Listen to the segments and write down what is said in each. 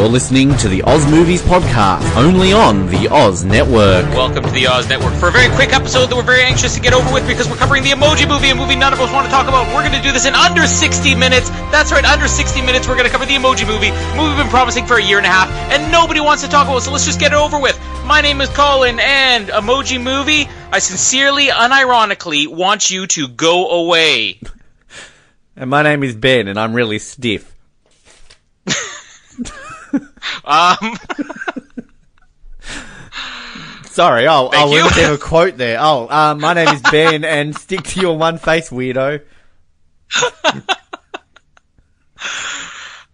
You're listening to the Oz Movies Podcast, only on the Oz Network. Welcome to the Oz Network for a very quick episode that we're very anxious to get over with because we're covering the Emoji Movie, a movie none of us want to talk about. We're going to do this in under 60 minutes. That's right, under 60 minutes. We're going to cover the Emoji Movie, a movie we've been promising for a year and a half, and nobody wants to talk about. it, So let's just get it over with. My name is Colin, and Emoji Movie. I sincerely, unironically want you to go away. And my name is Ben, and I'm really stiff. Um, Sorry, Thank oh, you. we have a quote there. Oh, uh, my name is Ben, and stick to your one face, weirdo.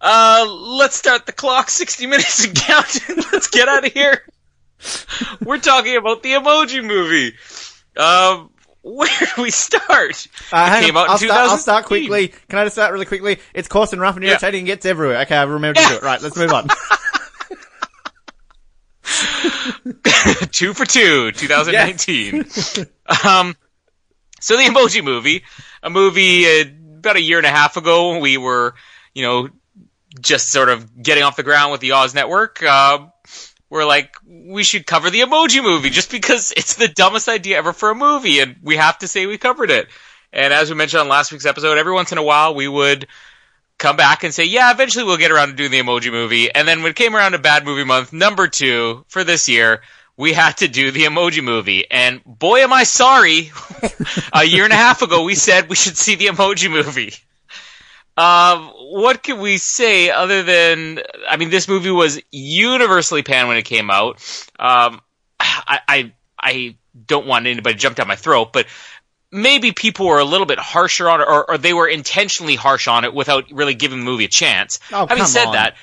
uh, let's start the clock. 60 minutes and counting. let's get out of here. We're talking about the Emoji Movie. Um, where do we start? Uh, It came on, out in I'll start, I'll start quickly. Can I just start really quickly? It's coarse and rough and Yeah. irritating and gets everywhere. Okay, I've remembered to do it. Right, let's move on. two for two, 2019. um, so the Emoji Movie, a movie uh, about a year and a half ago, we were, you know, just sort of getting off the ground with the Oz Network. Uh, we're like, we should cover the Emoji Movie just because it's the dumbest idea ever for a movie, and we have to say we covered it. And as we mentioned on last week's episode, every once in a while we would come back and say, yeah, eventually we'll get around to doing the emoji movie. And then when it came around to bad movie month number two for this year, we had to do the emoji movie. And boy, am I sorry. a year and a half ago, we said we should see the emoji movie. Um, what can we say other than, I mean, this movie was universally panned when it came out. Um, I, I, I don't want anybody to jump down my throat, but maybe people were a little bit harsher on it, or, or they were intentionally harsh on it without really giving the movie a chance. Oh, Having said on. that,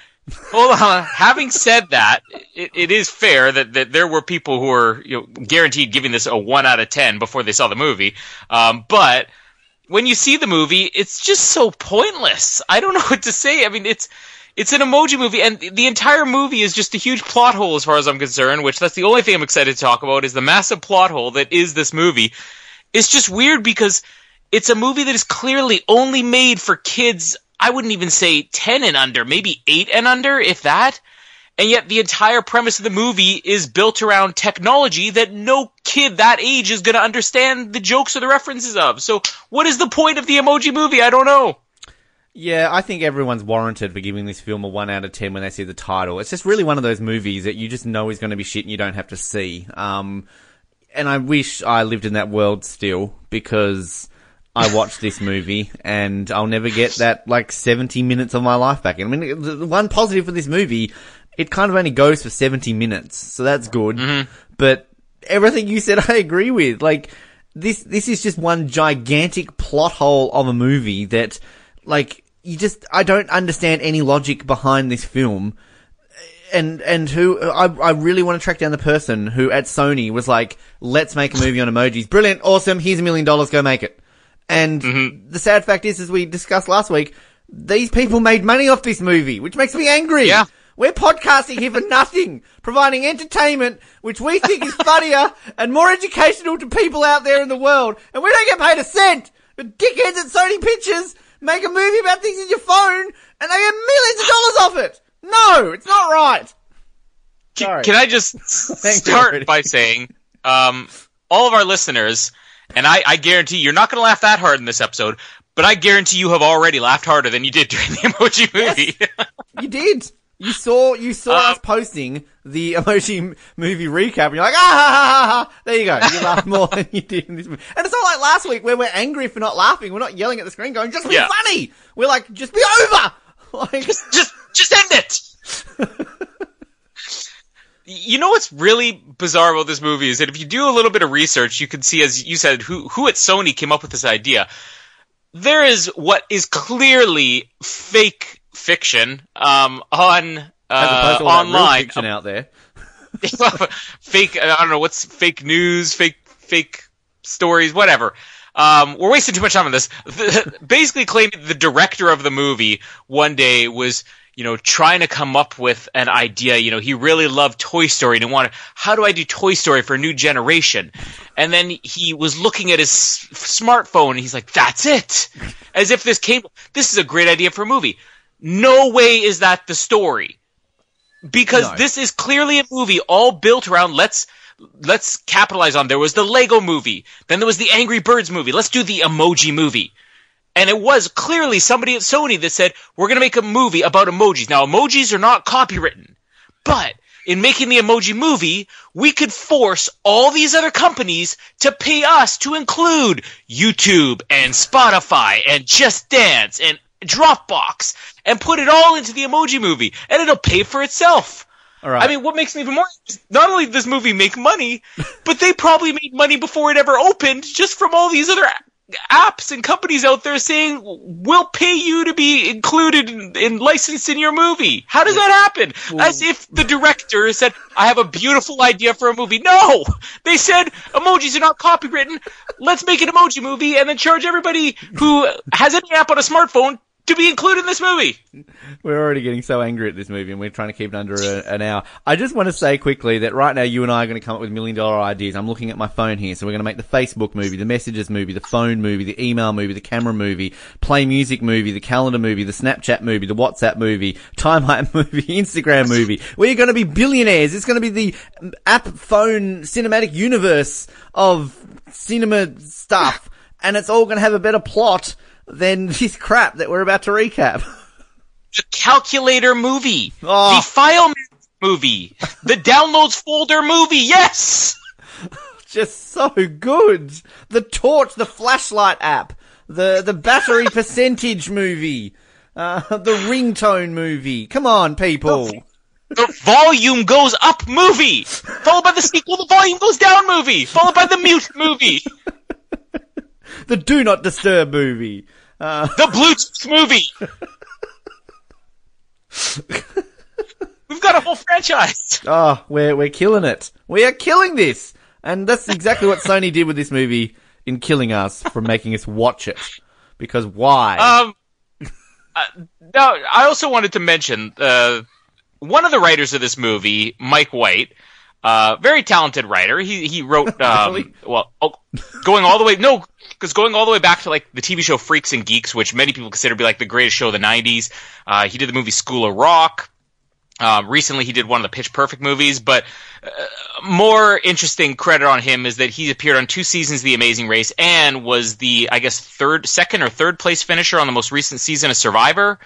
hold on. Having said that, it, it is fair that, that there were people who were you know, guaranteed giving this a one out of ten before they saw the movie. Um, but when you see the movie, it's just so pointless. I don't know what to say. I mean, it's it's an emoji movie, and the entire movie is just a huge plot hole, as far as I'm concerned. Which that's the only thing I'm excited to talk about is the massive plot hole that is this movie. It's just weird because it's a movie that is clearly only made for kids. I wouldn't even say ten and under, maybe eight and under, if that. And yet the entire premise of the movie is built around technology that no kid that age is going to understand the jokes or the references of. So what is the point of the emoji movie? I don't know. Yeah, I think everyone's warranted for giving this film a 1 out of 10 when they see the title. It's just really one of those movies that you just know is going to be shit and you don't have to see. Um, and I wish I lived in that world still because I watched this movie and I'll never get that like 70 minutes of my life back. I mean, the one positive for this movie, it kind of only goes for 70 minutes, so that's good. Mm-hmm. But everything you said, I agree with. Like, this, this is just one gigantic plot hole of a movie that, like, you just, I don't understand any logic behind this film. And, and who, I, I really want to track down the person who at Sony was like, let's make a movie on emojis. Brilliant, awesome, here's a million dollars, go make it. And mm-hmm. the sad fact is, as we discussed last week, these people made money off this movie, which makes me angry. Yeah. We're podcasting here for nothing, providing entertainment, which we think is funnier and more educational to people out there in the world, and we don't get paid a cent. But dickheads at Sony Pictures make a movie about things in your phone, and they get millions of dollars off it. No, it's not right. Can, can I just you, start by saying, um, all of our listeners, and I, I guarantee you're not going to laugh that hard in this episode, but I guarantee you have already laughed harder than you did during the emoji movie. You did. You saw you saw Um, us posting the emoji movie recap, and you're like, ah, ha, ha, ha, ha. there you go. You laughed more than you did in this movie. And it's not like last week where we're angry for not laughing. We're not yelling at the screen, going, "Just be Yeah. funny." We're like, "Just be over." Like, just just end it. you know what's really bizarre about this movie is that if you do a little bit of research, you can see, as you said, who who at Sony came up with this idea. There is what is clearly fake fiction um, on as uh, opposed to all that online. fiction out there. fake. I don't know what's fake news, fake fake stories, whatever. Um, we're wasting too much time on this. Basically, claiming the director of the movie one day was, you know, trying to come up with an idea. You know, he really loved Toy Story and he wanted, how do I do Toy Story for a new generation? And then he was looking at his s- smartphone and he's like, that's it. As if this came, this is a great idea for a movie. No way is that the story because No. this is clearly a movie all built around let's let's capitalize on. There was the Lego movie, then there was the Angry Birds movie. Let's do the emoji movie. And it was clearly somebody at Sony that said, we're going to make a movie about emojis. Now, emojis are not copywritten, but in making the emoji movie, we could force all these other companies to pay us to include YouTube and Spotify and Just Dance and Dropbox and put it all into the emoji movie and it'll pay for itself. All right. I mean, what makes me even more is not only did this movie make money, but they probably made money before it ever opened just from all these other apps and companies out there saying, we'll pay you to be included in, in licensed in your movie. How does that happen? As if the director said, I have a beautiful idea for a movie. No! They said, emojis are not copywritten. Let's make an emoji movie and then charge everybody who has any app on a smartphone to be included in this movie. We're already getting so angry at this movie, and we're trying to keep it under a, an hour. I just want to say quickly that right now you and I are going to come up with million dollar ideas. I'm looking at my phone here, so we're going to make the Facebook movie, the messages movie, the phone movie, the email movie, the camera movie, play music movie, the calendar movie, the Snapchat movie, the WhatsApp movie, time timeline movie, Instagram movie. We're going to be billionaires. It's going to be the app phone cinematic universe of cinema stuff, and it's all going to have a better plot than this crap that we're about to recap. the calculator movie, Oh. the file movie, the downloads folder movie. Yes, just so good. The torch, the flashlight app, the the battery percentage movie, uh, the ringtone movie. Come on, people. the volume goes up movie, followed by the sequel, the volume goes down movie, followed by the mute movie, The do not disturb movie. Uh, the Bluetooth movie. We've got a whole franchise. oh, we're we're killing it. We are killing this, and that's exactly what Sony did with this movie in killing us from making us watch it. Because why? Um, uh, now I also wanted to mention uh, one of the writers of this movie, Mike White, uh, very talented writer. He he wrote um, well, oh, going all the way no, because going all the way back to like the TV show Freaks and Geeks, which many people consider to be like the greatest show of the '90s. Uh, he did the movie School of Rock. Um, recently, he did one of the Pitch Perfect movies, but uh, more interesting credit on him is that he appeared on two seasons of The Amazing Race and was the, I guess, third, second or third place finisher on the most recent season of Survivor.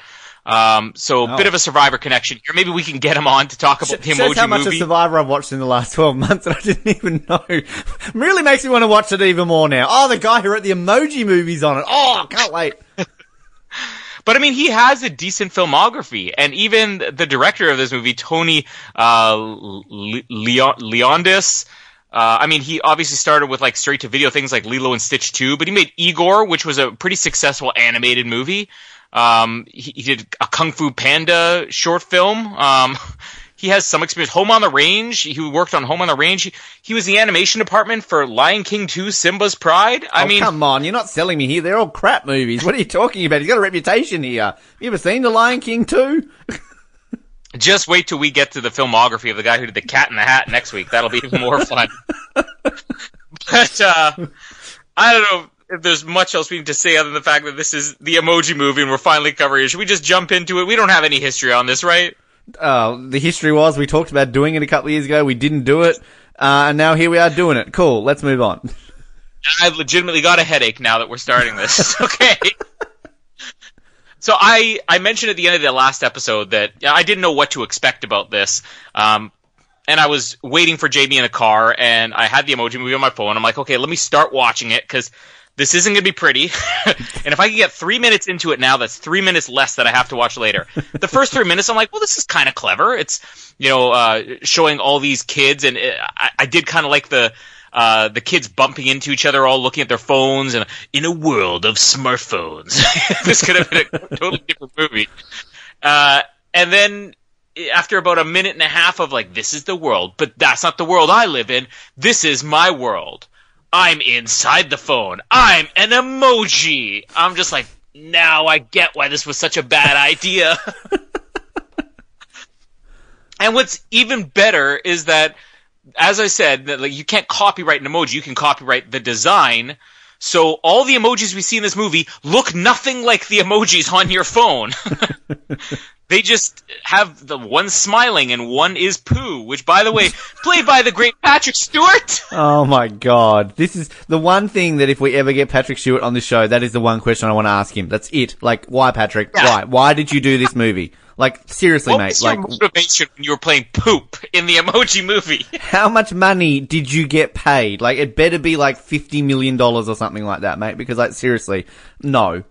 Um, so a Oh. bit of a Survivor connection here. Maybe we can get him on to talk about the Emoji how much movie. of Survivor I've watched in the last 12 months and I didn't even know. really makes me want to watch it even more now. Oh, the guy who wrote the emoji movies on it. Oh, can't wait. But I mean, he has a decent filmography, and even the director of this movie, Tony uh, Leon- Leondis. Uh, I mean, he obviously started with like straight to video things like Lilo and Stitch 2, but he made Igor, which was a pretty successful animated movie. Um, he, he did a Kung Fu Panda short film. Um, he has some experience. Home on the Range. He worked on Home on the Range. He, he was the animation department for Lion King 2, Simba's Pride. I oh, mean, come on. You're not selling me here. They're all crap movies. What are you talking about? He's got a reputation here. You ever seen The Lion King 2? Just wait till we get to the filmography of the guy who did the Cat in the Hat next week. That'll be even more fun. but uh, I don't know if there's much else we need to say other than the fact that this is the Emoji Movie and we're finally covering it. Should we just jump into it? We don't have any history on this, right? Uh, the history was we talked about doing it a couple of years ago. We didn't do it. Uh, and now here we are doing it. Cool. Let's move on. I've legitimately got a headache now that we're starting this. okay. So I I mentioned at the end of the last episode that I didn't know what to expect about this. Um, and I was waiting for Jamie in the car, and I had the emoji movie on my phone. I'm like, okay, let me start watching it because this isn't going to be pretty. and if I can get three minutes into it now, that's three minutes less that I have to watch later. The first three minutes, I'm like, well, this is kind of clever. It's you know uh, showing all these kids, and uh, I, I did kind of like the uh, the kids bumping into each other, all looking at their phones, and in a world of smartphones, this could have been a totally different movie. Uh, and then after about a minute and a half of like, this is the world, but that's not the world I live in. This is my world. I'm inside the phone. I'm an emoji. I'm just like, now I get why this was such a bad idea. and what's even better is that as I said, that like you can't copyright an emoji, you can copyright the design. So all the emojis we see in this movie look nothing like the emojis on your phone. they just have the one smiling and one is poo, which by the way, played by the great Patrick Stewart. Oh my god. This is the one thing that if we ever get Patrick Stewart on the show, that is the one question I want to ask him. That's it. Like, why Patrick? Yeah. Why? Why did you do this movie? Like, seriously, What mate. was your Like, motivation when you were playing poop in the Emoji Movie? how much money did you get paid? Like, it better be like $50 million or something like that, mate, because like, seriously, no.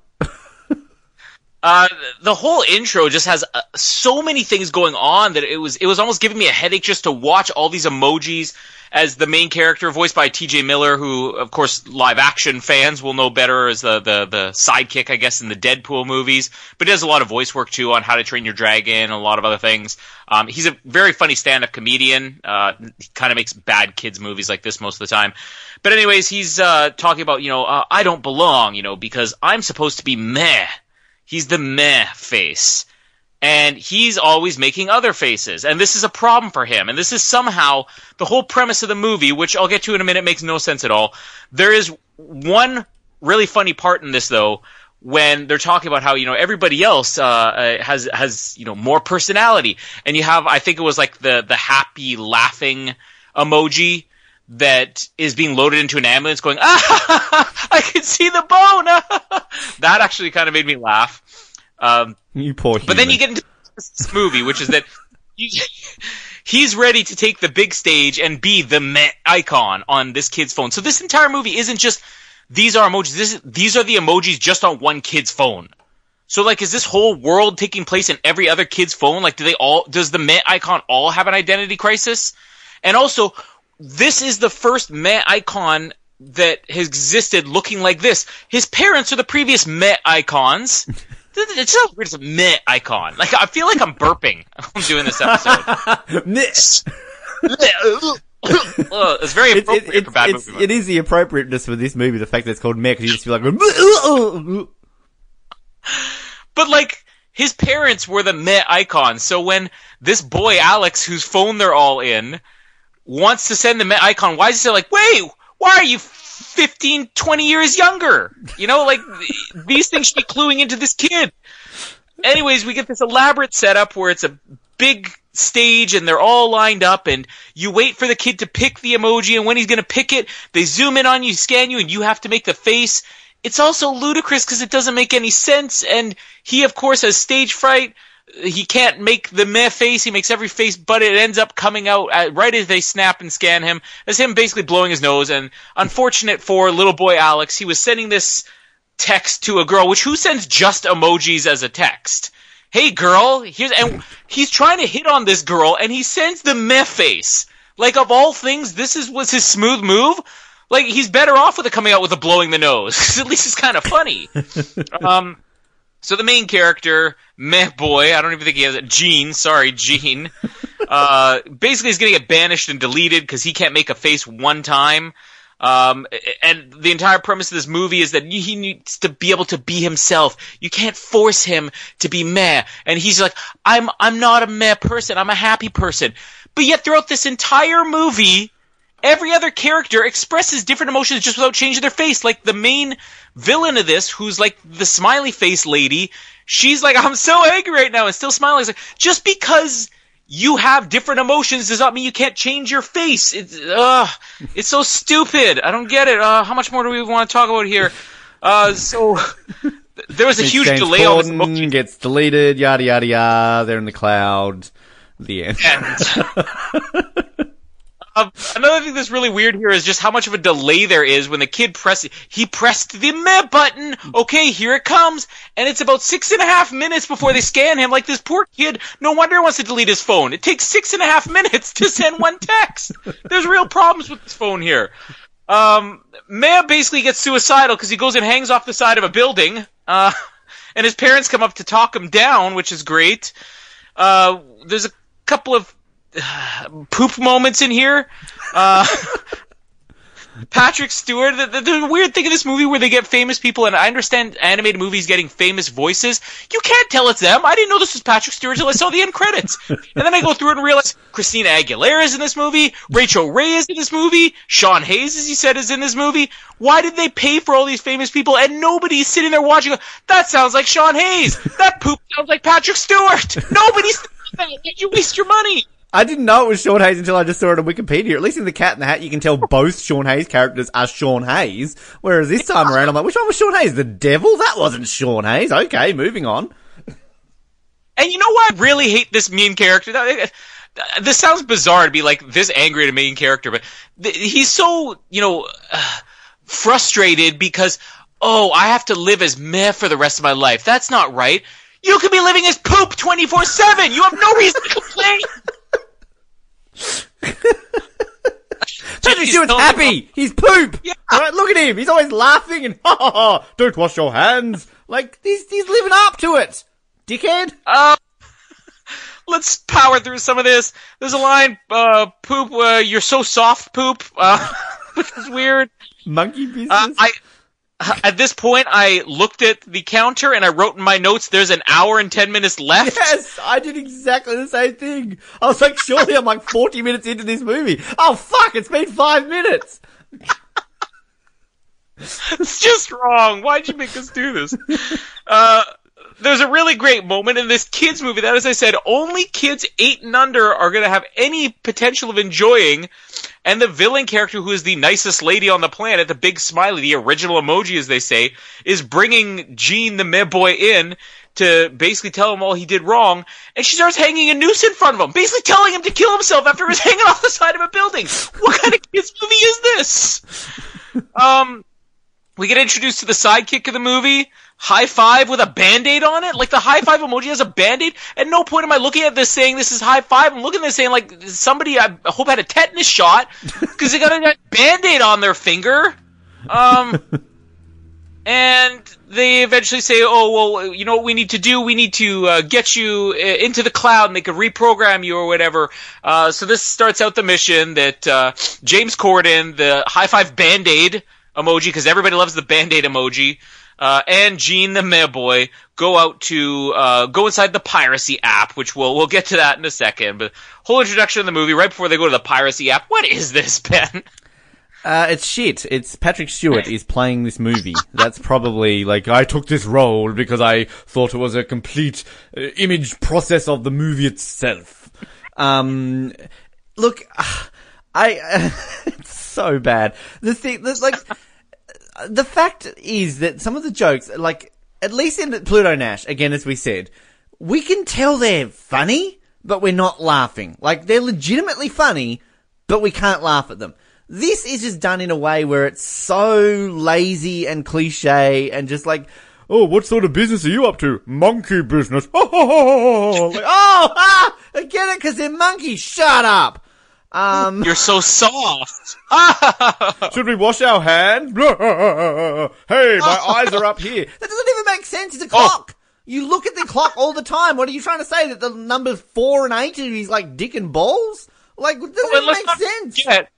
Uh, the whole intro just has uh, so many things going on that it was it was almost giving me a headache just to watch all these emojis as the main character voiced by T.J. Miller, who of course live action fans will know better as the the the sidekick, I guess, in the Deadpool movies. But he does a lot of voice work too on How to Train Your Dragon and a lot of other things. Um, he's a very funny stand up comedian. Uh, he kind of makes bad kids movies like this most of the time. But anyways, he's uh, talking about you know uh, I don't belong, you know, because I'm supposed to be meh. He's the meh face. And he's always making other faces. And this is a problem for him. And this is somehow the whole premise of the movie, which I'll get to in a minute, makes no sense at all. There is one really funny part in this, though, when they're talking about how, you know, everybody else, uh, uh, has, has, you know, more personality. And you have, I think it was like the, the happy laughing emoji that is being loaded into an ambulance going, ah, I can see the bone. that actually kind of made me laugh. Um, You poor but then you get into this movie, which is that he's ready to take the big stage and be the meh icon on this kid's phone. So this entire movie isn't just these are emojis. This is, these are the emojis just on one kid's phone. So like, is this whole world taking place in every other kid's phone? Like, do they all? Does the meh icon all have an identity crisis? And also, this is the first meh icon that has existed looking like this. His parents are the previous meh icons. It's so weird. It's a meh icon. Like I feel like I'm burping. I'm doing this episode. Ugh, it's very appropriate for bad it's, movie. it is the appropriateness for this movie, the fact that it's called Meh, because you just feel like, But like his parents were the meh icons. So when this boy Alex, whose phone they're all in, wants to send the icon, why is he like, wait, why are you 15, 20 years younger? You know, like these things should be cluing into this kid. Anyways, we get this elaborate setup where it's a big stage and they're all lined up and you wait for the kid to pick the emoji and when he's going to pick it, they zoom in on you, scan you and you have to make the face. It's also ludicrous because it doesn't make any sense and he of course has stage fright. He can't make the meh face. He makes every face, but it ends up coming out at, right as they snap and scan him. As him basically blowing his nose. And unfortunate for little boy Alex, he was sending this text to a girl, which who sends just emojis as a text? Hey girl, here's and he's trying to hit on this girl, and he sends the meh face. Like of all things, this is was his smooth move. Like he's better off with it coming out with a blowing the nose. at least it's kind of funny. um, so the main character, meh boy, I don't even think he has it. Gene, sorry, Gene. Uh, basically, he's gonna get banished and deleted because he can't make a face one time. Um, and the entire premise of this movie is that he needs to be able to be himself. You can't force him to be meh. And he's like, I'm, I'm not a meh person. I'm a happy person. But yet throughout this entire movie, every other character expresses different emotions just without changing their face. Like the main villain of this, who's like the smiley face lady, she's like, I'm so angry right now and still smiling. It's like, just because you have different emotions does not mean you can't change your face. It's, uh, it's so stupid. I don't get it. Uh, how much more do we want to talk about here? Uh, so there was a huge James delay on this gets deleted, yada yada yada. They're in the cloud. The end. Uh, another thing that's really weird here is just how much of a delay there is when the kid presses. He pressed the meh button. Okay, here it comes, and it's about six and a half minutes before they scan him. Like this poor kid. No wonder he wants to delete his phone. It takes six and a half minutes to send one text. There's real problems with this phone here. Um, Meh basically gets suicidal because he goes and hangs off the side of a building. Uh, and his parents come up to talk him down, which is great. Uh, there's a couple of poop moments in here. Uh, Patrick Stewart. The, the, the, weird thing in this movie where they get famous people, and I understand animated movies getting famous voices. You can't tell it's them. I didn't know this was Patrick Stewart until I saw the end credits. and then I go through it and realize Christina Aguilera is in this movie, Rachael Ray is in this movie, Sean Hayes, as you said, is in this movie. Why did they pay for all these famous people and nobody's sitting there watching? That sounds like Sean Hayes. That poop sounds like Patrick Stewart. Nobody's. Did you waste your money? I didn't know it was Sean Hayes until I just saw it on Wikipedia. At least in the Cat in the Hat, you can tell both Sean Hayes characters are Sean Hayes. Whereas this time around, I'm like, which one was Sean Hayes? The devil? That wasn't Sean Hayes. Okay, moving on. And you know what? I really hate this main character. This sounds bizarre to be like this angry at a main character, but he's so, you know, frustrated because, oh, I have to live as meh for the rest of my life. That's not right. You could be living as poop 24 7. You have no reason to complain. Patrick Stewart's happy. He's poop. Yeah. All right, look at him. He's always laughing and ha ha ha. Don't wash your hands. Like he's he's living up to it, dickhead. Uh, let's power through some of this. There's a line, uh, poop. Uh, you're so soft, poop. Uh, which is weird. Monkey business. Uh, I at this point, I looked at the counter and I wrote in my notes, "There's an hour and ten minutes left." Yes, I did exactly the same thing. I was like, "Surely I'm like 40 minutes into this movie." Oh fuck! It's been five minutes. it's just wrong. Why'd you make us do this? Uh, there's a really great moment in this kids movie that, as I said, only kids eight and under are going to have any potential of enjoying. And the villain character, who is the nicest lady on the planet, the big smiley, the original emoji, as they say, is bringing Gene the Meh Boy in to basically tell him all he did wrong. And she starts hanging a noose in front of him, basically telling him to kill himself after he's hanging off the side of a building. What kind of kids movie is this? Um, we get introduced to the sidekick of the movie, high five with a band-aid on it? Like the high five emoji has a band-aid? At no point am I looking at this saying this is high five. I'm looking at this saying like somebody I hope had a tetanus shot because they got a band-aid on their finger. Um, and they eventually say, oh, well, you know what we need to do? We need to uh, get you uh, into the cloud and they can reprogram you or whatever. Uh, so this starts out the mission that uh, James Corden, the high five band-aid emoji, because everybody loves the band-aid emoji, uh, and Gene the Meh Boy go out to uh, go inside the piracy app, which we'll we'll get to that in a second. But whole introduction of the movie right before they go to the piracy app. What is this, Ben? Uh, it's shit. It's Patrick Stewart is playing this movie. That's probably like I took this role because I thought it was a complete uh, image process of the movie itself. Um, look, I it's so bad. The thing, the, like the fact is that some of the jokes, like, at least in Pluto Nash, again, as we said, we can tell they're funny, but we're not laughing. Like, they're legitimately funny, but we can't laugh at them. This is just done in a way where it's so lazy and cliche and just like, oh, what sort of business are you up to? Monkey business. like, oh, ah, I get it because they're monkeys. Shut up. Um, You're so soft. Should we wash our hands? hey, my eyes are up here. That doesn't even make sense. It's a clock. Oh. You look at the clock all the time. What are you trying to say? That the numbers four and eight is like dick and balls? Like, doesn't well, make sense. Forget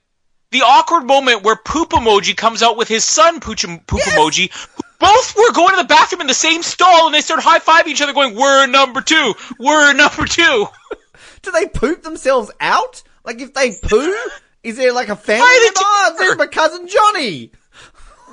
the awkward moment where poop emoji comes out with his son poop, poop yes. emoji. Both were going to the bathroom in the same stall and they start high fiving each other going, we're number two. We're number two. Do they poop themselves out? Like if they poo, is there like a family? Oh, there's my cousin Johnny.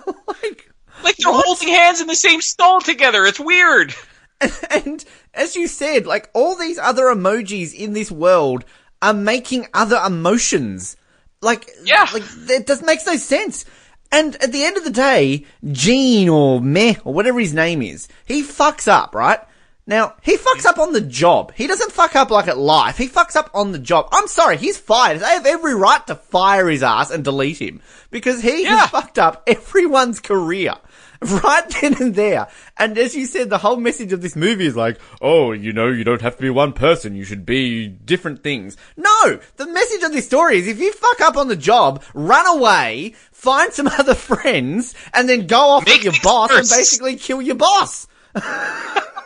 like, like they're what? holding hands in the same stall together. It's weird. And, and as you said, like all these other emojis in this world are making other emotions. Like, yeah, like it does makes no sense. And at the end of the day, Gene or Meh or whatever his name is, he fucks up, right? Now, he fucks up on the job. He doesn't fuck up like at life. He fucks up on the job. I'm sorry, he's fired. They have every right to fire his ass and delete him. Because he yeah. has fucked up everyone's career. Right then and there. And as you said, the whole message of this movie is like, oh, you know, you don't have to be one person. You should be different things. No! The message of this story is if you fuck up on the job, run away, find some other friends, and then go off Make with your boss worse. and basically kill your boss.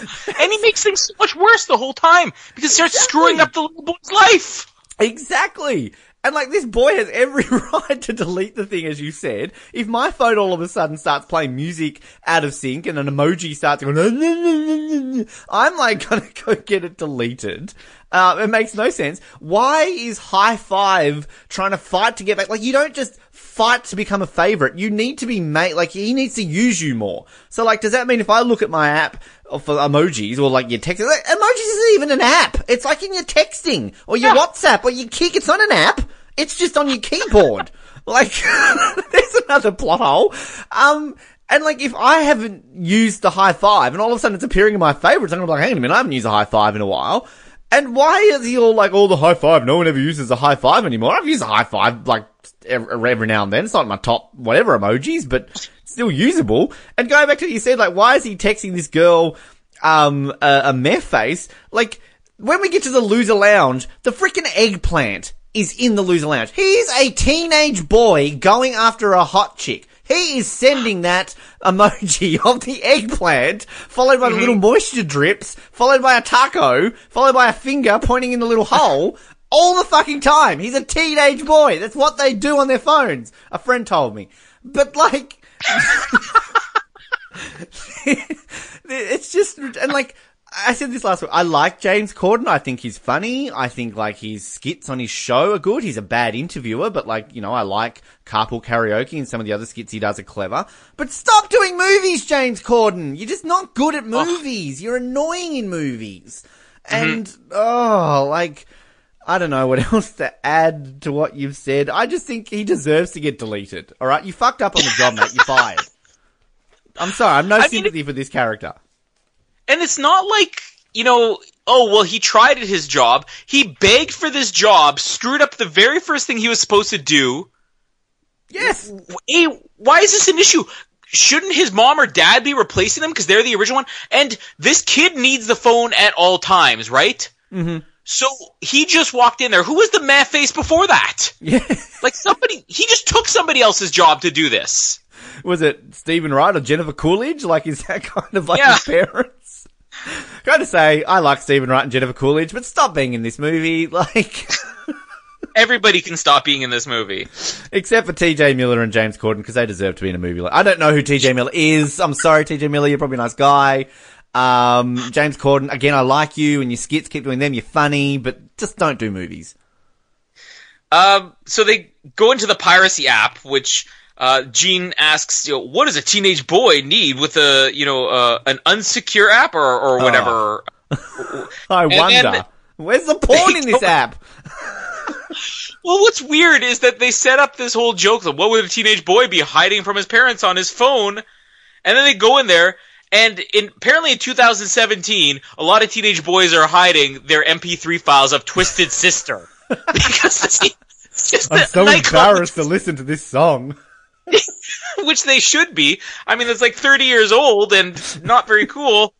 and he makes things so much worse the whole time because he starts exactly. screwing up the little boy's life. Exactly. And like this boy has every right to delete the thing, as you said. If my phone all of a sudden starts playing music out of sync and an emoji starts going, I'm like gonna go get it deleted. Uh, it makes no sense. Why is High Five trying to fight to get back? Like you don't just fight to become a favorite. You need to be made, like he needs to use you more. So like, does that mean if I look at my app for emojis or like your text, like, emojis isn't even an app. It's like in your texting or your yeah. WhatsApp or your Kik. It's not an app. It's just on your keyboard. like, there's another plot hole. Um, and like, if I haven't used the high five and all of a sudden it's appearing in my favorites, I'm gonna be like, hang on a minute, I haven't used a high five in a while. And why is he all like, all oh, the high five? No one ever uses a high five anymore. I've used a high five like every, every now and then. It's not my top whatever emojis, but still usable. And going back to what you said, like, why is he texting this girl, um, a, a meth face? Like, when we get to the loser lounge, the freaking eggplant is in the loser lounge. He's a teenage boy going after a hot chick. He is sending that emoji of the eggplant, followed by the little mm-hmm. moisture drips, followed by a taco, followed by a finger pointing in the little hole, all the fucking time. He's a teenage boy. That's what they do on their phones. A friend told me. But like, it's just, and like, I said this last week. I like James Corden. I think he's funny. I think like his skits on his show are good. He's a bad interviewer, but like, you know, I like Carpool Karaoke and some of the other skits he does are clever. But stop doing movies, James Corden. You're just not good at movies. Oh. You're annoying in movies. Mm-hmm. And, oh, like, I don't know what else to add to what you've said. I just think he deserves to get deleted. All right. You fucked up on the job, mate. You're fired. I'm sorry. I have no I sympathy mean, for this character. And it's not like, you know, oh, well, he tried at his job. He begged for this job, screwed up the very first thing he was supposed to do. Yes. Hey, why is this an issue? Shouldn't his mom or dad be replacing them because they're the original one? And this kid needs the phone at all times, right? Mm-hmm. So he just walked in there. Who was the math face before that? Yeah. like somebody, he just took somebody else's job to do this. Was it Steven Wright or Jennifer Coolidge? Like, is that kind of like yeah. his parents? Gotta say, I like Steven Wright and Jennifer Coolidge, but stop being in this movie. Like, everybody can stop being in this movie, except for T.J. Miller and James Corden because they deserve to be in a movie. Like, I don't know who T.J. Miller is. I'm sorry, T.J. Miller. You're probably a nice guy. Um, James Corden, again, I like you and your skits. Keep doing them. You're funny, but just don't do movies. Um, so they go into the piracy app, which uh, Gene asks, you know, what does a teenage boy need with a, you know, uh, an unsecure app or, or whatever? Oh. I and wonder. Where's the porn in this app? well, what's weird is that they set up this whole joke that what would a teenage boy be hiding from his parents on his phone? And then they go in there, and in, apparently in 2017, a lot of teenage boys are hiding their MP3 files of Twisted Sister. because it's, I'm so embarrassed to listen to this song. which they should be. I mean, it's like 30 years old and not very cool.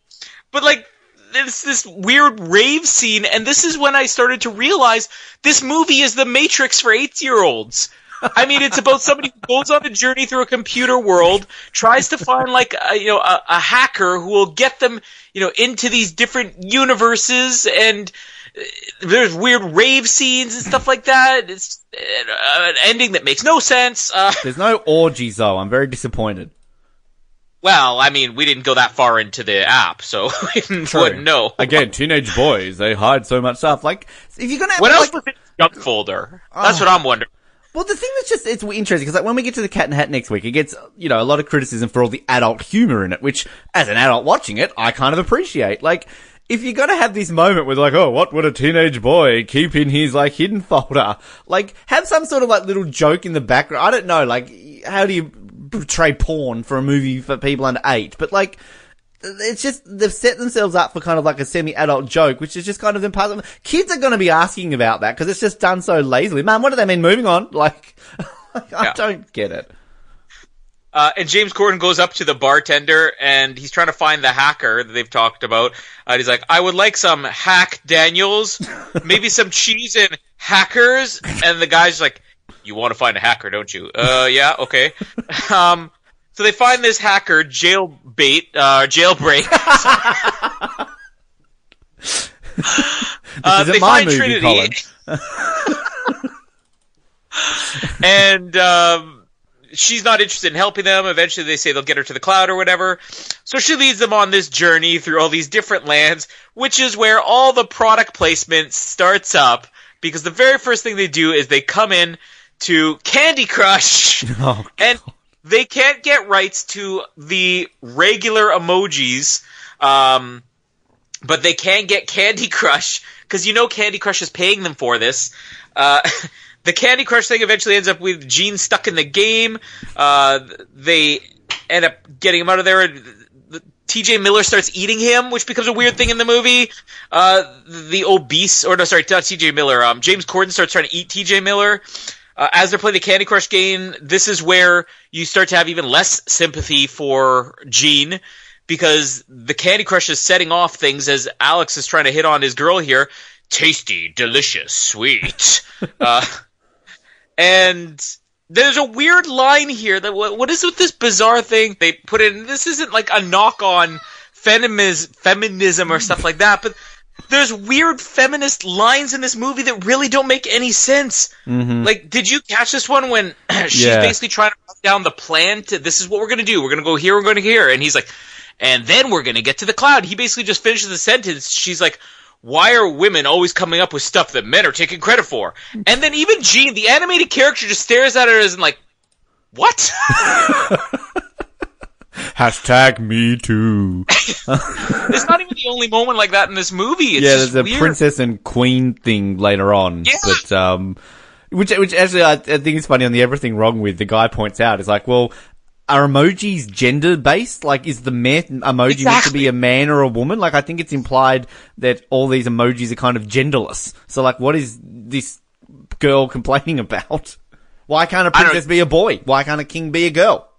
But like, it's this weird rave scene, and this is when I started to realize this movie is the Matrix for eight year olds. I mean, it's about somebody who goes on a journey through a computer world, tries to find like a, you know a, a hacker who will get them you know into these different universes and there's weird rave scenes and stuff like that. It's uh, an ending that makes no sense. Uh, there's no orgies though. I'm very disappointed. Well, I mean, we didn't go that far into the app, so we wouldn't know. Again, teenage boys, they hide so much stuff. Like, if you're gonna have, What else was in the junk folder? That's oh. what I'm wondering. Well, the thing that's just, it's interesting, because like when we get to the Cat and Hat next week, it gets, you know, a lot of criticism for all the adult humor in it, which, as an adult watching it, I kind of appreciate. Like, if you're gonna have this moment with like, oh, what would a teenage boy keep in his like hidden folder? Like, have some sort of like little joke in the background. I don't know, like, how do you portray porn for a movie for people under eight? But like, it's just they've set themselves up for kind of like a semi-adult joke, which is just kind of impossible. Kids are going to be asking about that because it's just done so lazily. Man, what do they mean? Moving on, like, I yeah. don't get it. Uh, and James Corden goes up to the bartender and he's trying to find the hacker that they've talked about. Uh, he's like, I would like some hack Daniels, maybe some cheese and hackers. And the guy's like, you want to find a hacker, don't you? Uh, yeah, okay. Um, so they find this hacker, jailbait, uh, jailbreak. uh, they find Trinity. and um, she's not interested in helping them. Eventually, they say they'll get her to the cloud or whatever. So she leads them on this journey through all these different lands, which is where all the product placement starts up. Because the very first thing they do is they come in to Candy Crush, Oh, and they can't get rights to the regular emojis. Um, but they can get Candy Crush because you know Candy Crush is paying them for this. Uh, the Candy Crush thing eventually ends up with Gene stuck in the game. Uh, they end up getting him out of there. The- TJ Miller starts eating him, which becomes a weird thing in the movie. Uh, the obese, or no, sorry, not TJ Miller. Um, James Corden starts trying to eat TJ Miller. Uh, as they're playing the Candy Crush game, this is where you start to have even less sympathy for Gene because the Candy Crush is setting off things as Alex is trying to hit on his girl here. Tasty, delicious, sweet. uh, and there's a weird line here that what, what is with this bizarre thing they put in? This isn't like a knock on feminism, feminism or stuff like that, but there's weird feminist lines in this movie that really don't make any sense. Mm-hmm. Like, did you catch this one when she's Yeah. basically trying to write down the plan to this is what we're gonna do. We're gonna go here, we're gonna here, and he's like, and then we're gonna get to the cloud. He basically just finishes the sentence. She's like, why are women always coming up with stuff that men are taking credit for? And then even Gene, the animated character, just stares at her as in like, what? Hashtag me too. There's not even the only moment like that in this movie. It's yeah, there's a weird. princess and queen thing later on. Yeah. But, um, which, which actually I, I think is funny on the everything wrong with, the guy points out, is like, well, are emojis gender based? Like, is the man emoji meant to be a man or a woman? Like, I think it's implied that all these emojis are kind of genderless. So, like, what is this girl complaining about? Why can't a princess be a boy? Why can't a king be a girl?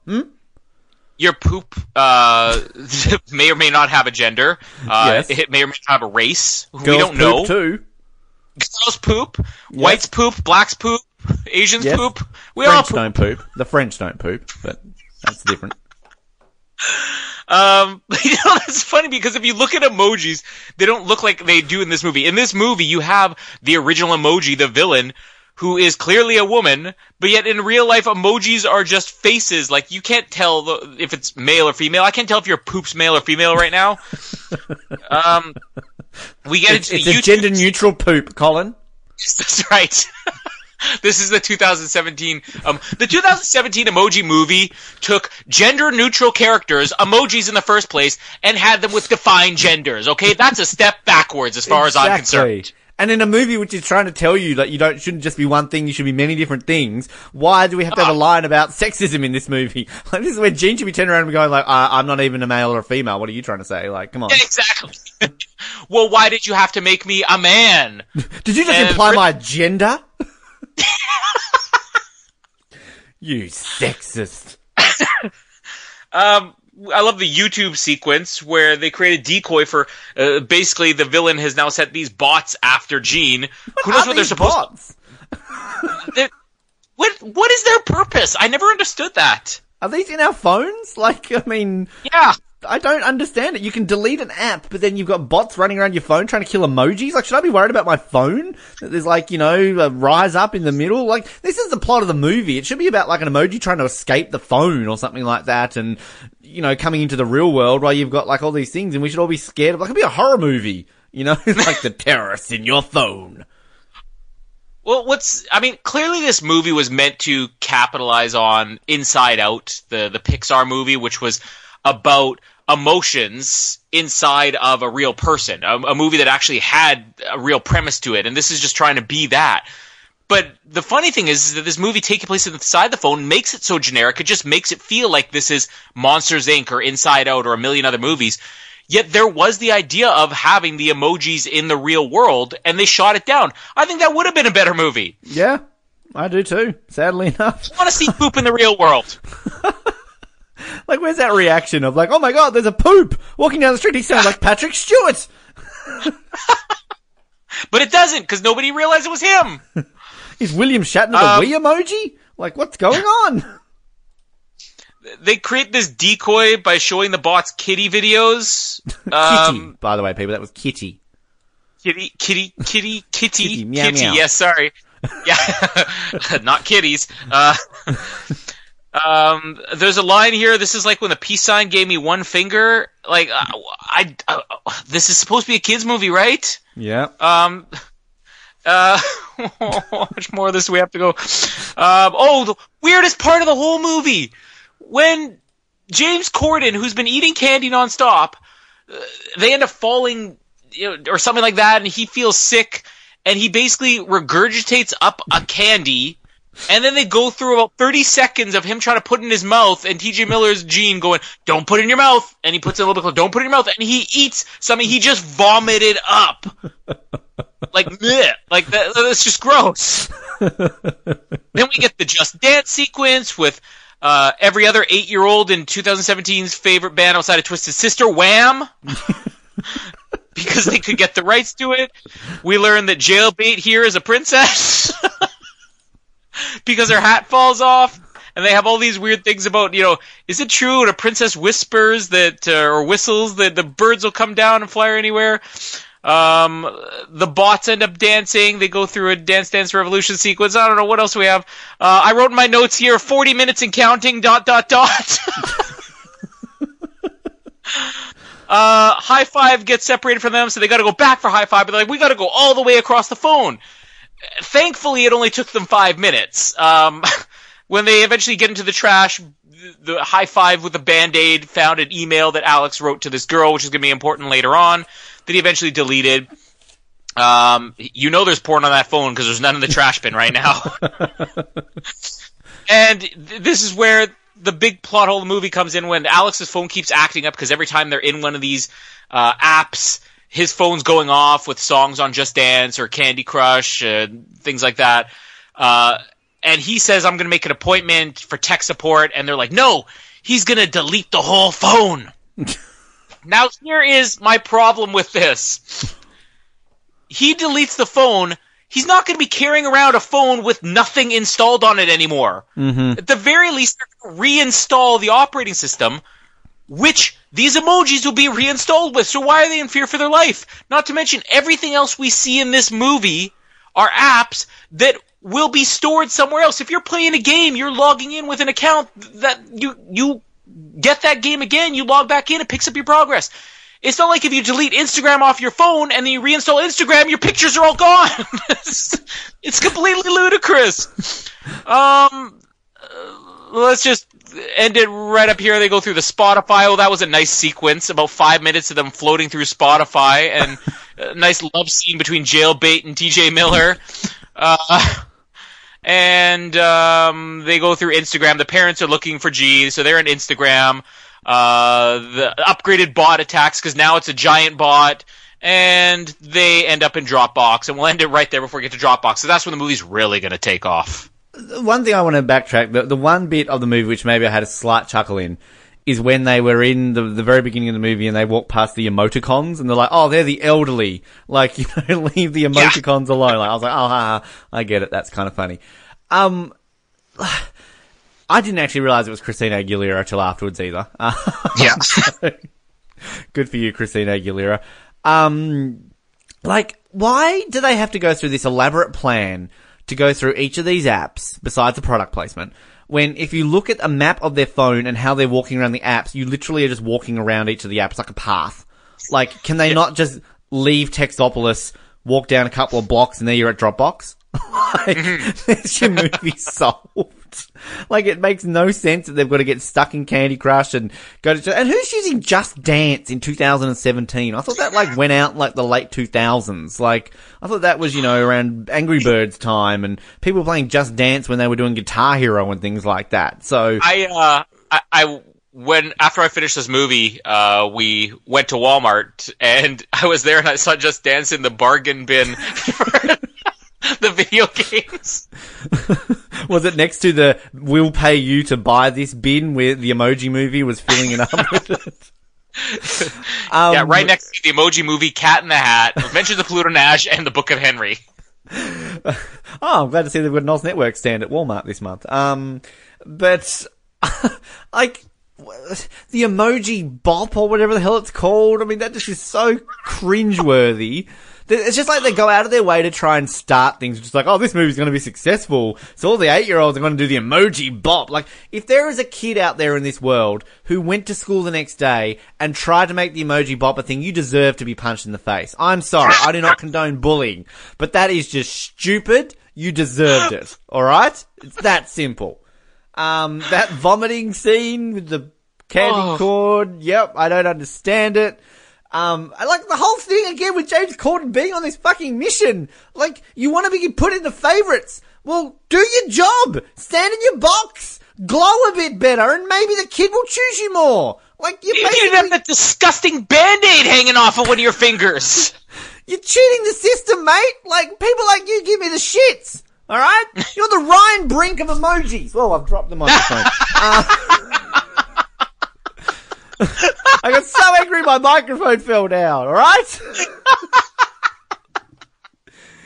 Your poop uh, may or may not have a gender. Uh, Yes. It may or may not have a race. we don't know. too. Girls poop. Whites poop. Blacks poop. Asians Yes. poop. We all poop. don't poop. The French don't poop, but that's different. Um, you know, that's funny because if you look at emojis, they don't look like they do in this movie. In this movie, you have the original emoji, the villain, who is clearly a woman, but yet in real life, emojis are just faces. Like, you can't tell the, if it's male or female. I can't tell if your poop's male or female right now. um, we get It's, into it's a gender neutral poop, Colin. That's right. this is the 2017. Um, the 2017 Emoji Movie took gender-neutral characters, emojis in the first place, and had them with defined genders. Okay, that's a step backwards as far as I'm concerned. And in a movie which is trying to tell you that you don't shouldn't just be one thing, you should be many different things. Why do we have to have a Ah. line about sexism in this movie? Like this is where Gene should be turning around and going like, uh, "I'm not even a male or a female. What are you trying to say?" Like, come on. Yeah, exactly. well, why did you have to make me a man? Did you just And imply my gender? you sexist. Um, I love the YouTube sequence where they create a decoy for uh, basically the villain has now set these bots after Gene. Who knows what they're supposed to What what is their purpose? I never understood that. Are these in our phones? Like, I mean, Yeah. I don't understand it. You can delete an app, but then you've got bots running around your phone trying to kill emojis. Like, should I be worried about my phone? That There's like, you know, rise up in the middle. Like, this is the plot of the movie. It should be about like an emoji trying to escape the phone or something like that and, you know, coming into the real world while you've got like all these things and we should all be scared of, like, it'd be a horror movie. You know, like the terrorists in your phone. Well, what's I mean, clearly this movie was meant to capitalize on Inside Out, the the Pixar movie, which was about emotions inside of a real person, a, a movie that actually had a real premise to it, and this is just trying to be that. But the funny thing is, is that this movie taking place inside the phone makes it so generic. It just makes it feel like this is Monsters Inc. or Inside Out or a million other movies. Yet there was the idea of having the emojis in the real world, and they shot it down. I think that would have been a better movie. Yeah, I do too, sadly enough. I want to see poop in the real world. Like, where's that reaction of like, oh my god, there's a poop walking down the street. He sounds like Patrick Stewart. But it doesn't, because nobody realized it was him. Is William Shatner the Um, Wii emoji? Like, what's going on? They create this decoy by showing the bots kitty videos. Kitty, Um, by the way, people, that was Kitty. kitty, kitty, kitty, kitty, Kitty, kitty. meow, meow. Yes, sorry. yeah, not kitties. Uh, um, there's a line here. This is like when the peace sign gave me one finger. Like, uh, I, I, this is supposed to be a kids movie, right? Yeah. Um, uh, how much more of this we have to go? Um, oh, the weirdest part of the whole movie when James Corden, who's been eating candy nonstop, uh, they end up falling you know, or something like that, and he feels sick, and he basically regurgitates up a candy. And then they go through about 30 seconds of him trying to put it in his mouth, and TJ Miller's Gene going, "Don't put it in your mouth," and he puts it a little bit close. Don't put it in your mouth, and he eats something he just vomited up, like bleh, like that. That's just gross. then we get the Just Dance sequence with uh, every other eight-year-old in 2017's favorite band outside of Twisted Sister, Wham. because they could get the rights to it. We learn that Jailbait here is a princess because her hat falls off. And they have all these weird things about, you know, is it true when a princess whispers that, uh, or whistles that the birds will come down and fly anywhere? Um, the bots end up dancing. They go through a Dance Dance Revolution sequence. I don't know what else we have. Uh, I wrote in my notes here: forty minutes and counting. Dot dot dot. uh, high five gets separated from them, so they got to go back for high five. But they're like, we got to go all the way across the phone. Thankfully, it only took them five minutes. Um, when they eventually get into the trash, the high five with the band aid found an email that Alex wrote to this girl, which is going to be important later on, that he eventually deleted. Um, you know there's porn on that phone because there's none in the trash bin right now. and th- this is where the big plot hole of the movie comes in when Alex's phone keeps acting up because every time they're in one of these uh, apps, his phone's going off with songs on Just Dance or Candy Crush, and things like that. Uh, and he says, I'm going to make an appointment for tech support. And they're like, no, he's going to delete the whole phone. now, here is my problem with this. He deletes the phone. He's not going to be carrying around a phone with nothing installed on it anymore. Mm-hmm. At the very least, reinstall the operating system, which these emojis will be reinstalled with. So why are they in fear for their life? Not to mention everything else we see in this movie are apps that will be stored somewhere else. If you're playing a game, you're logging in with an account that you you get that game again, you log back in, it picks up your progress. It's not like if you delete Instagram off your phone and then you reinstall Instagram, your pictures are all gone. it's completely ludicrous. Um, uh, let's just end it right up here. They go through the Spotify. Oh, that was a nice sequence. About five minutes of them floating through Spotify and a nice love scene between Jailbait and TJ Miller. Uh, and um, they go through Instagram. The parents are looking for G, so they're on Instagram. Uh, the upgraded bot attacks because now it's a giant bot, and they end up in Dropbox. And we'll end it right there before we get to Dropbox. So that's when the movie's really going to take off. One thing I want to backtrack, the, the one bit of the movie which maybe I had a slight chuckle in, is when they were in the, the very beginning of the movie and they walk past the emoticons and they're like, oh, they're the elderly. Like, you know, leave the emoticons yeah. alone. Like, I was like, oh, ha, ha, I get it. That's kind of funny. Um, I didn't actually realize it was Christina Aguilera until afterwards either. yeah. Good for you, Christina Aguilera. Um, like, why do they have to go through this elaborate plan to go through each of these apps besides the product placement? When if you look at a map of their phone and how they're walking around the apps, you literally are just walking around each of the apps like a path. Like, can they yeah. not just leave Textopolis, walk down a couple of blocks, and there you're at Dropbox? like, mm-hmm. there's your movie solved. Like, it makes no sense that they've got to get stuck in Candy Crush and go to, and who's using Just Dance in 2017? I thought that, like, went out like, the late 2000s. Like, I thought that was, you know, around Angry Birds time and people playing Just Dance when they were doing Guitar Hero and things like that. So. I, uh, I, I when after I finished this movie, uh, we went to Walmart and I was there and I saw Just Dance in the bargain bin the video games. was it next to the "We'll pay you to buy this" bin where the Emoji Movie was filling it up with it? Um, yeah, right next to the Emoji Movie, Cat in the Hat, Adventures of Pluto Nash, and the Book of Henry. oh, I'm glad to see they've got an Oz Network stand at Walmart this month. Um, but like the emoji bop or whatever the hell it's called. I mean, that just is so cringeworthy. It's just like they go out of their way to try and start things, just like, oh, this movie's going to be successful. So all the eight year olds are going to do the emoji bop. Like, if there is a kid out there in this world who went to school the next day and tried to make the emoji bop a thing, you deserve to be punched in the face. I'm sorry. I do not condone bullying, but that is just stupid. You deserved it. Alright? It's that simple. Um, that vomiting scene with the candy oh. cord. Yep. I don't understand it. Um, I like the whole thing again with James Corden being on this fucking mission. Like, you want to be put in the favorites. Well, do your job. Stand in your box. Glow a bit better and maybe the kid will choose you more. Like, you basically... You have that disgusting band-aid hanging off of one of your fingers. You're cheating the system, mate. Like, people like you give me the shits. Alright? You're the Ryan Brink of emojis. Well, I've dropped the microphone. uh, I got so angry my microphone fell down, alright?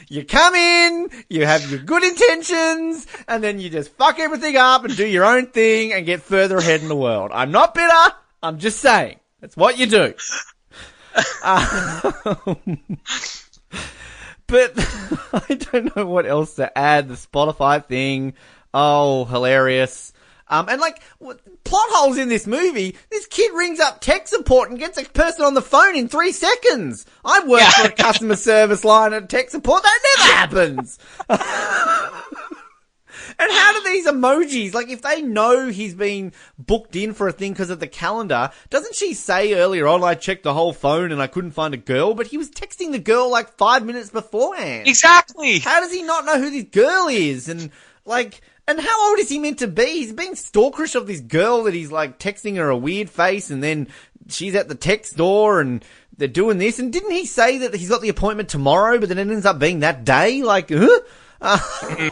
you come in, you have your good intentions, and then you just fuck everything up and do your own thing and get further ahead in the world. I'm not bitter, I'm just saying. That's what you do. Um, but I don't know what else to add. The Spotify thing. Oh, hilarious. Um, and like, plot holes in this movie, this kid rings up tech support and gets a person on the phone in three seconds. Worked yeah. for a customer service line at tech support. That never happens. and how do these emojis, like if they know he's been booked in for a thing because of the calendar, doesn't she say earlier on, I checked the whole phone and I couldn't find a girl, but he was texting the girl like five minutes beforehand. Exactly. How does he not know who this girl is? And like, and how old is he meant to be? He's being stalkerish of this girl that he's like texting her a weird face and then she's at the tech store and they're doing this. And didn't he say that he's got the appointment tomorrow, but then it ends up being that day? Like, huh? Uh,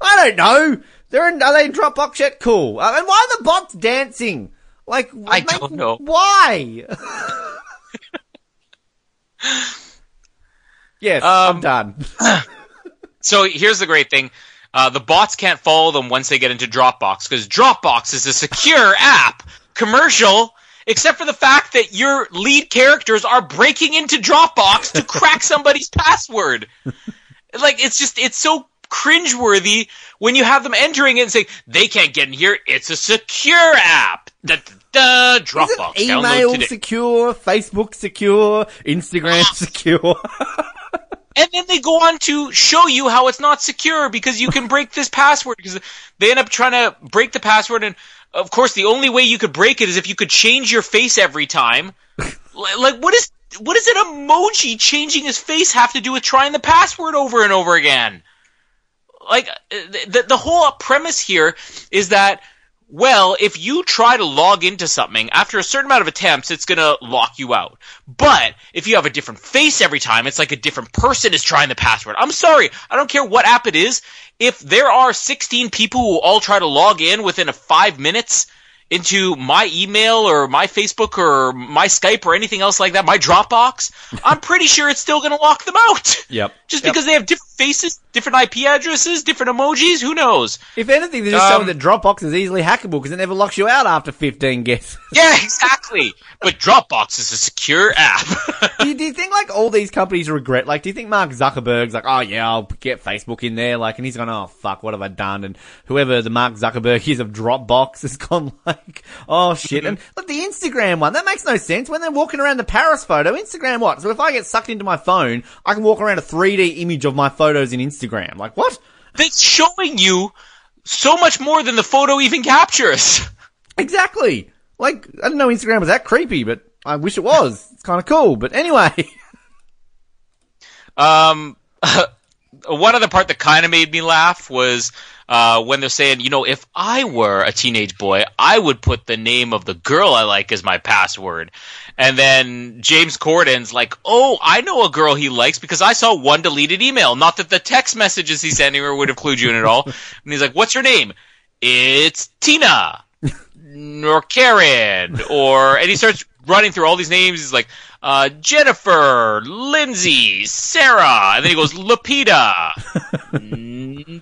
I don't know. They're in, are they in Dropbox yet? Cool. Uh, and why are the bots dancing? Like, I don't know. Why? yes, um, I'm done. so here's the great thing. Uh, the bots can't follow them once they get into Dropbox because Dropbox is a secure app. Commercial, except for the fact that your lead characters are breaking into Dropbox to crack somebody's password. Like it's just it's so cringeworthy when you have them entering it and saying they can't get in here. It's a secure app. Da, da, da, Dropbox. email secure, Facebook secure, Instagram secure. And then they go on to show you how it's not secure because you can break this password because they end up trying to break the password. And of course the only way you could break it is if you could change your face every time. Like what is what does an emoji changing his face have to do with trying the password over and over again? Like uh, the, the whole premise here is that well, if you try to log into something, after a certain amount of attempts, it's gonna lock you out. But if you have a different face every time, it's like a different person is trying the password. I'm sorry, I don't care what app it is. If there are 16 people who all try to log in within a five minutes, into my email or my Facebook or my Skype or anything else like that, my Dropbox, I'm pretty sure it's still going to lock them out. Yep. Just yep. because they have different faces, different IP addresses, different emojis, who knows? If anything, they're just um, showing that Dropbox is easily hackable because it never locks you out after 15 guesses. Yeah, exactly. but Dropbox is a secure app. do, you, do you think like all these companies regret, like, do you think Mark Zuckerberg's like, oh yeah, I'll get Facebook in there, like, and he's going, oh fuck, what have I done? And whoever the Mark Zuckerberg is of Dropbox has gone like, oh shit. and look, the Instagram one, that makes no sense. When they're walking around the Paris photo, Instagram what? So if I get sucked into my phone, I can walk around a 3D image of my photos in Instagram. Like, what? That's showing you so much more than the photo even captures. Exactly. Like, I didn't know Instagram was that creepy, but I wish it was. It's kind of cool. But anyway. um, one other part that kind of made me laugh was uh, when they're saying, you know, if I were a teenage boy, I would put the name of the girl I like as my password. And then James Corden's like, oh, I know a girl he likes because I saw one deleted email. Not that the text messages he's sending her would include you in it all. and he's like, what's your name? It's Tina or Karen or, and he starts running through all these names. He's like, uh, Jennifer, Lindsay, Sarah, and then he goes, Lapita,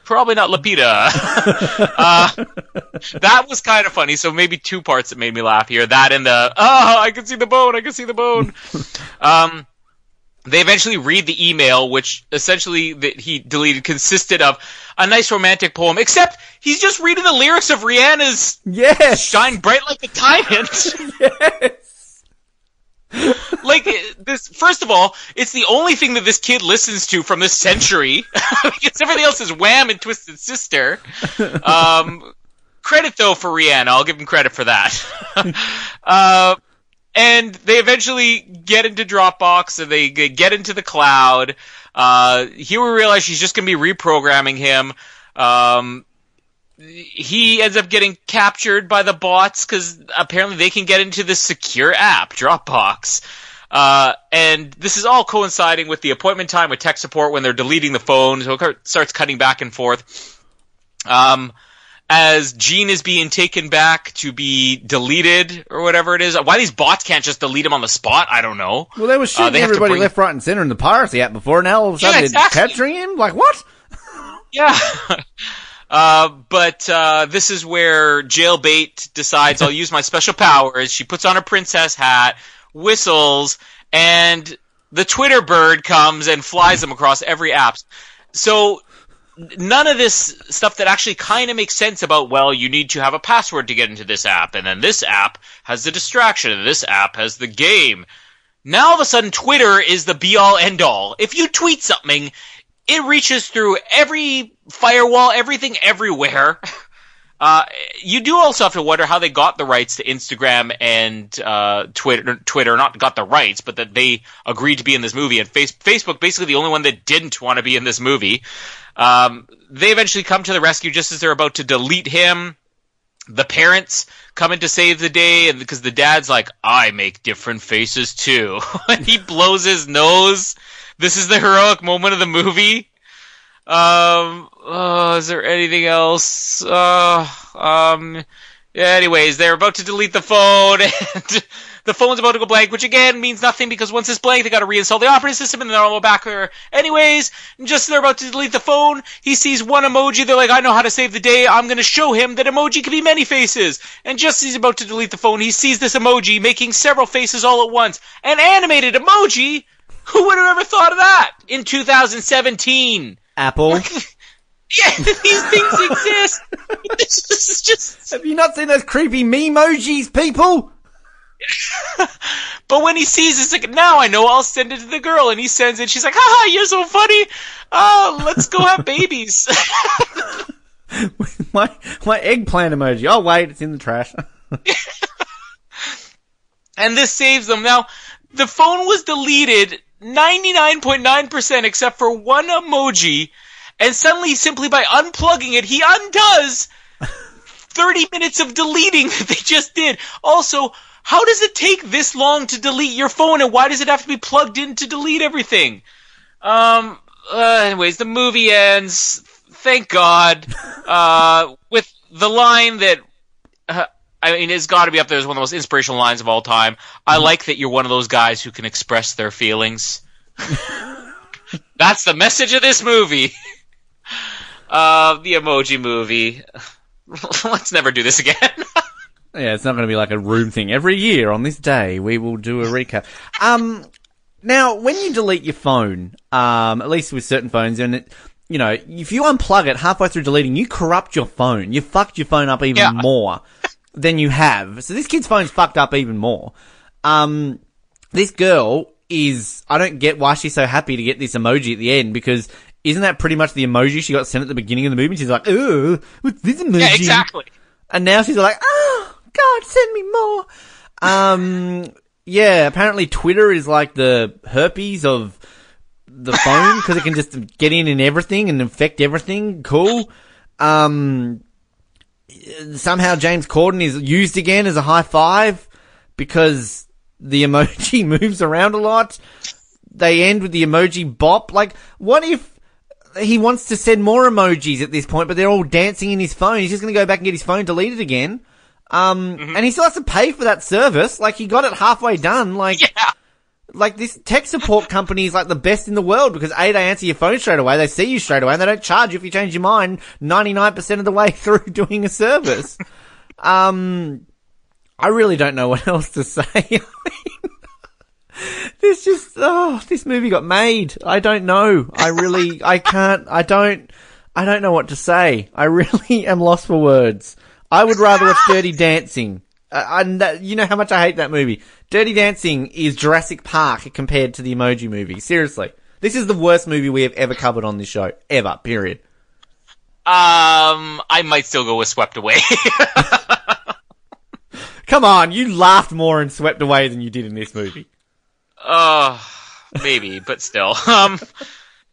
probably not Lapita. uh, that was kind of funny. So maybe two parts that made me laugh here. That and the oh, I can see the bone. I can see the bone. Um, they eventually read the email, which essentially that he deleted consisted of a nice romantic poem, except he's just reading the lyrics of Rihanna's Yes. "Shine Bright Like a Diamond." Yes. Like this first of all it's the only thing that this kid listens to from this century. Because everything else is wham and twisted sister. Um, credit though for rihanna. I'll give him credit for that. Uh, and they eventually get into dropbox and they get into the cloud. Uh, here we realize she's just going to be reprogramming him. Um, he ends up getting captured by the bots because apparently they can get into this secure app, Dropbox. Uh, and this is all coinciding with the appointment time with tech support when they're deleting the phone, so it starts cutting back and forth. Um, as Gene is being taken back to be deleted or whatever it is. Why these bots can't just delete him on the spot, I don't know. Well, they were shooting Uh, they everybody bring- left, right, and center in the piracy app before. Now all of a Yeah, sudden exactly. they're capturing him. Like what? Yeah. Uh, but uh, this is where Jailbait decides I'll use my special powers. She puts on a princess hat, whistles, and the Twitter bird comes and flies them across every app. So none of this stuff that actually kind of makes sense about well, you need to have a password to get into this app, and then this app has the distraction, and this app has the game. Now all of a sudden, Twitter is the be all end all. If you tweet something, it reaches through every firewall, everything everywhere. Uh, you do also have to wonder how they got the rights to Instagram and uh, Twitter. Twitter not got the rights, but that they agreed to be in this movie. And face- Facebook, basically the only one that didn't want to be in this movie. Um, they eventually come to the rescue just as they're about to delete him. The parents come in to save the day, and because the dad's like, "I make different faces too," and he blows his nose. This is the heroic moment of the movie. Um, uh, is there anything else? Uh, um, anyways, they're about to delete the phone, and the phone's about to go blank, which again means nothing because once it's blank, they gotta reinstall the operating system, and then they're all back there. Anyways, just they're about to delete the phone, he sees one emoji, they're like, I know how to save the day, I'm gonna show him that emoji can be many faces. And just as he's about to delete the phone, he sees this emoji making several faces all at once. An animated emoji? Who would have ever thought of that? In 2017. Apple. Yeah, these things exist. this is just. Have you not seen those creepy memojis, people? But when he sees it's like, now I know I'll send it to the girl, and he sends it. She's like, haha, you're so funny. Oh, let's go have babies. my my eggplant emoji. Oh wait, it's in the trash. and this saves them. Now, the phone was deleted 99.9% except for one emoji, and suddenly, simply by unplugging it, he undoes 30 minutes of deleting that they just did. Also, how does it take this long to delete your phone, and why does it have to be plugged in to delete everything? Um, uh, anyways, the movie ends, thank God, uh, with the line that uh, I mean, it's got to be up there as one of the most inspirational lines of all time. I like that you're one of those guys who can express their feelings. That's the message of this movie. Uh, the emoji movie. Let's never do this again. yeah, it's not going to be like a room thing. Every year on this day, we will do a recap. Um, now when you delete your phone, um, at least with certain phones, and it, you know, if you unplug it halfway through deleting, you corrupt your phone. You fucked your phone up even Yeah. more than you have. So this kid's phone's fucked up even more. Um, this girl is, I don't get why she's so happy to get this emoji at the end because isn't that pretty much the emoji she got sent at the beginning of the movie? She's like, oh, what's this emoji? yeah, exactly. And now she's like, oh, God, send me more. Um, yeah, apparently Twitter is like the herpes of the phone because it can just get in and everything and infect everything. Cool. Um, somehow James Corden is used again as a high five because the emoji moves around a lot. They end with the emoji bop. Like, what if he wants to send more emojis at this point, but they're all dancing in his phone? He's just going to go back and get his phone deleted again. Um, and he still has to pay for that service. Like, he got it halfway done. Like, Yeah. Like this tech support company is like the best in the world because A, they answer your phone straight away, they see you straight away, and they don't charge you if you change your mind 99% of the way through doing a service. um, I really don't know what else to say. this just, oh, this movie got made. I don't know. I really, I can't, I don't, I don't know what to say. I really am lost for words. I would rather watch Dirty Dancing. Uh, that, you know how much I hate that movie. Dirty Dancing is Jurassic Park compared to the Emoji Movie. Seriously, this is the worst movie we have ever covered on this show ever. Period. Um, I might still go with Swept Away. Come on, you laughed more in Swept Away than you did in this movie. Uh, maybe, but still. Um,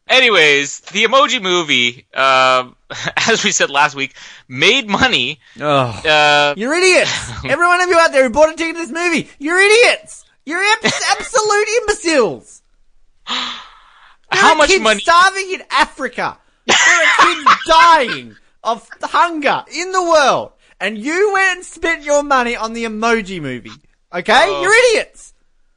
anyways, the Emoji Movie, uh, as we said last week, made money. Oh, uh, you're idiots! Every one of you out there who bought a ticket to this movie, you're idiots! You're absolute imbeciles! There How much kids money? starving in Africa. There are kids dying of hunger in the world, and you went and spent your money on the Emoji Movie. Okay, Oh. you're idiots.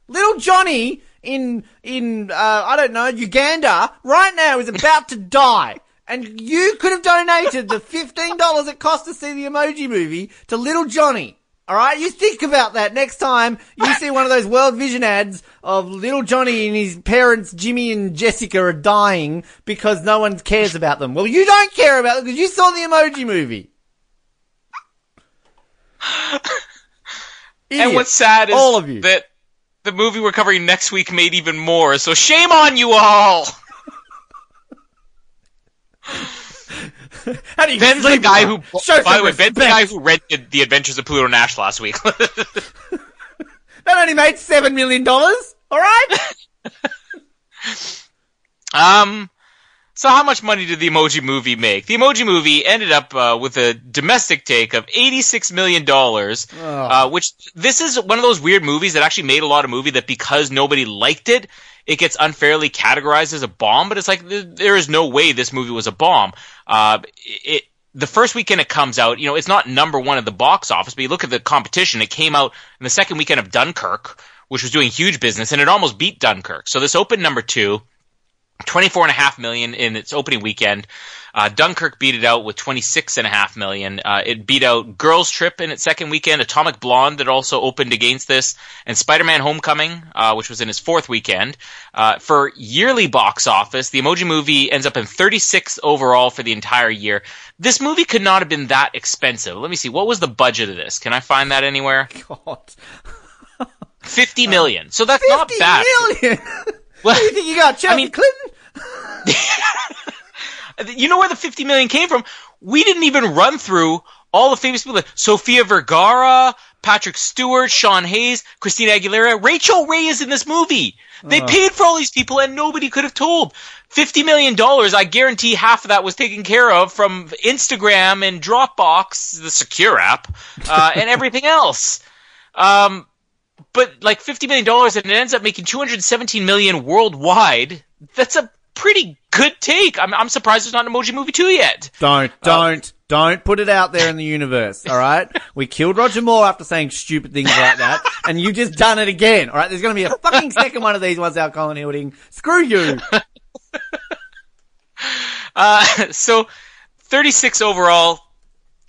Little Johnny in in uh, I don't know Uganda right now is about to die, and you could have donated the fifteen dollars it cost to see the Emoji Movie to Little Johnny. All right, you think about that next time you see one of those World Vision ads of little Johnny and his parents, Jimmy and Jessica, are dying because no one cares about them. Well, you don't care about them because you saw the Emoji Movie. And what's sad is all of you. that the movie we're covering next week made even more. So shame on you all. How do you Ben's the guy who, Show by the way, Ben's the guy who rented The Adventures of Pluto Nash last week. That only made seven million dollars. All right. um, so how much money did the Emoji Movie make? The Emoji Movie ended up uh, with a domestic take of eighty-six million dollars, uh, which this is one of those weird movies that actually made a lot of movie that because nobody liked it, it gets unfairly categorized as a bomb. But it's like th- there is no way this movie was a bomb. Uh, it the first weekend it comes out, you know, it's not number one at the box office, but you look at the competition, it came out in the second weekend of Dunkirk, which was doing huge business, and it almost beat Dunkirk. So this opened number two. 24 and a half million in its opening weekend. Uh, Dunkirk beat it out with 26 and a half million. Uh, it beat out Girls Trip in its second weekend, Atomic Blonde that also opened against this, and Spider-Man Homecoming, uh, which was in its fourth weekend. Uh, for yearly box office, the Emoji Movie ends up in 36th overall for the entire year. This movie could not have been that expensive. Let me see. What was the budget of this? Can I find that anywhere? God. 50 million. So that's not bad. million. Well, What do you think you got, Chelsea mean- Clinton? You know where the 50 million came from? We didn't even run through all the famous people. like Sofia Vergara, Patrick Stewart, Sean Hayes, Christina Aguilera, Rachael Ray is in this movie. They paid for all these people and nobody could have told. $50 million, I guarantee half of that was taken care of from Instagram and Dropbox, the secure app, uh, and everything else. Um, but like $50 million and it ends up making 217 million worldwide. That's a pretty good take. I'm, I'm surprised there's not an Emoji Movie 2 yet. Don't, don't, don't put it out there in the universe. All right. We killed Roger Moore after saying stupid things like that, and you just done it again. All right. There's going to be a fucking second one of these ones out, Colin Hilding. Screw you. Uh, so 36 overall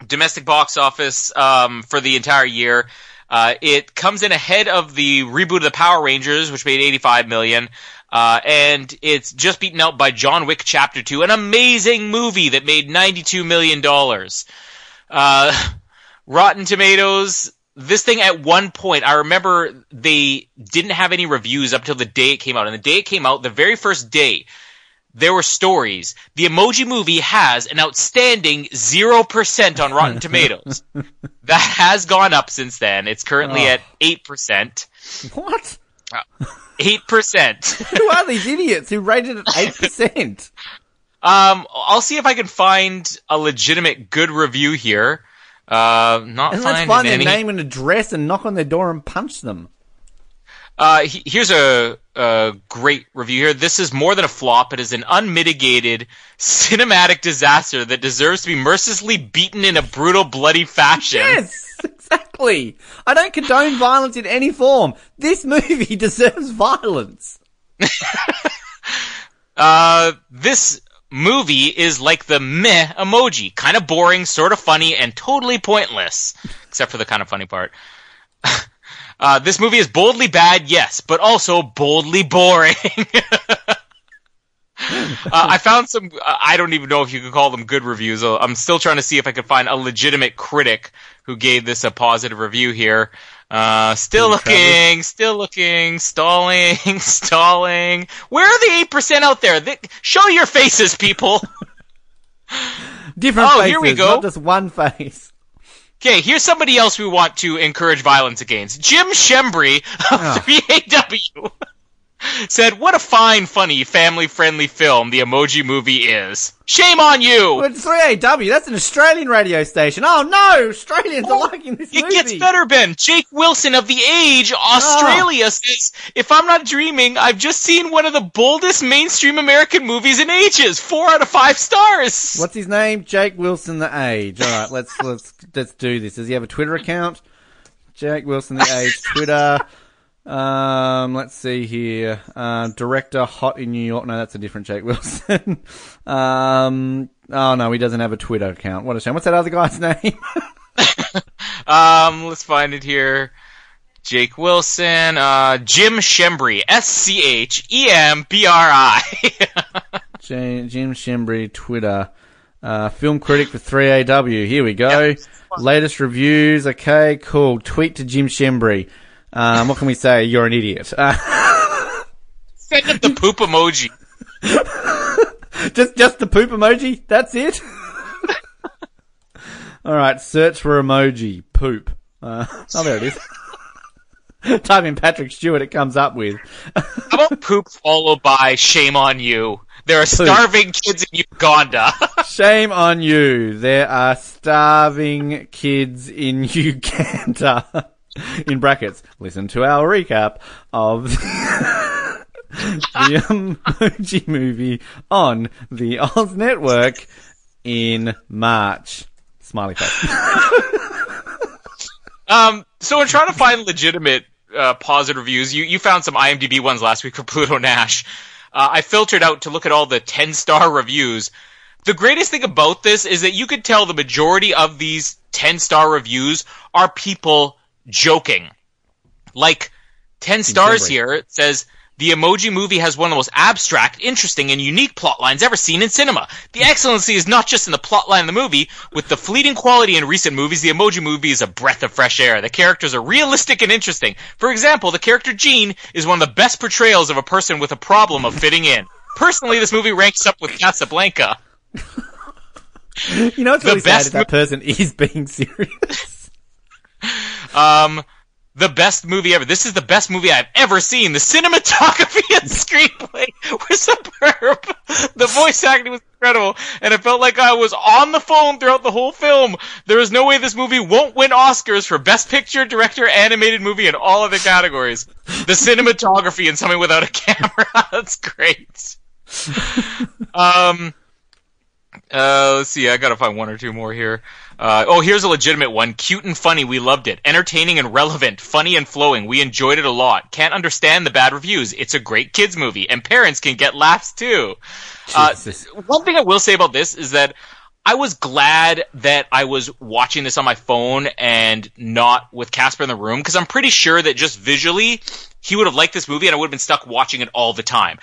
domestic box office um, for the entire year. Uh, it comes in ahead of the reboot of the Power Rangers, which made 85 million. Uh, and it's just beaten out by John Wick Chapter 2, an amazing movie that made $92 million. Uh, Rotten Tomatoes, this thing at one point, I remember they didn't have any reviews up till the day it came out. And the day it came out, the very first day, there were stories. The Emoji Movie has an outstanding 0% on Rotten Tomatoes. that has gone up since then. It's currently Oh. at 8%. What? 8%. Who are these idiots who rated it eight percent? Um, I'll see if I can find a legitimate good review here. Uh, not And let's find their any. name and address and knock on their door and punch them. Uh, he- here's a, a great review here. This is more than a flop. It is an unmitigated cinematic disaster that deserves to be mercilessly beaten in a brutal, bloody fashion. Yes, exactly. I don't condone violence in any form. This movie deserves violence. Uh, this movie is like the meh emoji. Kind of boring, sort of funny, and totally pointless. Except for the kind of funny part. Uh, this movie is boldly bad, yes, but also boldly boring. uh, I found some. Uh, I don't even know if you could call them good reviews. Uh, I'm still trying to see if I could find a legitimate critic who gave this a positive review here. Uh, still looking, still looking, stalling, stalling. Where are the eight percent out there? They, show your faces, people. Different Oh, faces, here we go. not just one face. Okay, here's somebody else we want to encourage violence against. Jim Schembri of Ah. 3AW said, "What a fine, funny, family-friendly film the Emoji Movie is. Shame on you." It's 3AW. That's an Australian radio station. Oh no, Australians are liking this It movie. gets better, Ben. Jake Wilson of The Age, Ah. Australia says, if I'm not dreaming, I've just seen one of the boldest mainstream American movies in ages. Four out of five stars. What's his name? Jake Wilson, the Age. All right, let's let's let's do this. Does he have a Twitter account? Jake Wilson, the Age, Twitter. Um, let's see here. Uh, director, hot in New York. No, that's a different Jake Wilson. um, oh no, he doesn't have a Twitter account. What a shame. What's that other guy's name? Um, let's find it here. Jake Wilson, uh, Jim Schembri, S C H E M B R I. Jim, Jim Schembri, Twitter. Uh, film critic for 3AW. Here we go. Latest reviews. Okay, cool. Tweet to Jim Schembri. Um, what can we say? You're an idiot. Uh, Send it the poop emoji. just, just the poop emoji. That's it. All right. Search for emoji. Poop. Uh, oh, there it is. Type in Patrick Stewart. It comes up with. How about poop followed by shame on you? There are starving kids in Uganda. Shame on you. There are starving kids in Uganda. In brackets, listen to our recap of the emoji movie on the Oz Network in March. Smiley face. Um, so in trying to find legitimate uh, positive reviews, you, you found some IMDb ones last week for Pluto Nash. Uh, I filtered out to look at all the 10 star reviews. The greatest thing about this is that you could tell the majority of these 10 star reviews are people joking. Like, 10 stars here it says, the Emoji Movie has one of the most abstract, interesting, and unique plot lines ever seen in cinema. The excellency is not just in the plot line of the movie. With the fleeting quality in recent movies, the Emoji Movie is a breath of fresh air. The characters are realistic and interesting. For example, the character Gene is one of the best portrayals of a person with a problem of fitting in. Personally, this movie ranks up with Casablanca. You know, it's The really sad best if that person is being serious. Um, the best movie ever. This is the best movie I've ever seen. The cinematography and screenplay were superb. The voice acting was incredible, and it felt like I was on the phone throughout the whole film. There is no way this movie won't win Oscars for Best Picture, Director, Animated Movie, and all other categories. The cinematography and something without a camera. That's great. Um. Uh, let's see. I gotta find one or two more here. Uh, oh, here's a legitimate one. Cute and funny. We loved it. Entertaining and relevant. Funny and flowing. We enjoyed it a lot. Can't understand the bad reviews. It's a great kids movie, and parents can get laughs too. Uh, one thing I will say about this is that I was glad that I was watching this on my phone and not with Casper in the room because I'm pretty sure that just visually he would have liked this movie and I would have been stuck watching it all the time.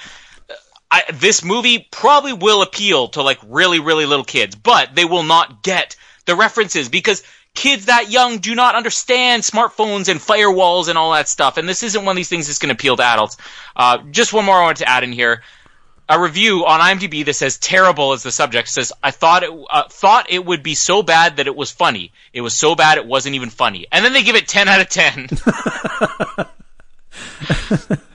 I, this movie probably will appeal to like really, really little kids, but they will not get the references because kids that young do not understand smartphones and firewalls and all that stuff. And this isn't one of these things that's going to appeal to adults. Uh, just one more I wanted to add in here. A review on IMDb that says terrible as the subject says, I thought it, uh, thought it would be so bad that it was funny. It was so bad it wasn't even funny. And then they give it 10 out of 10.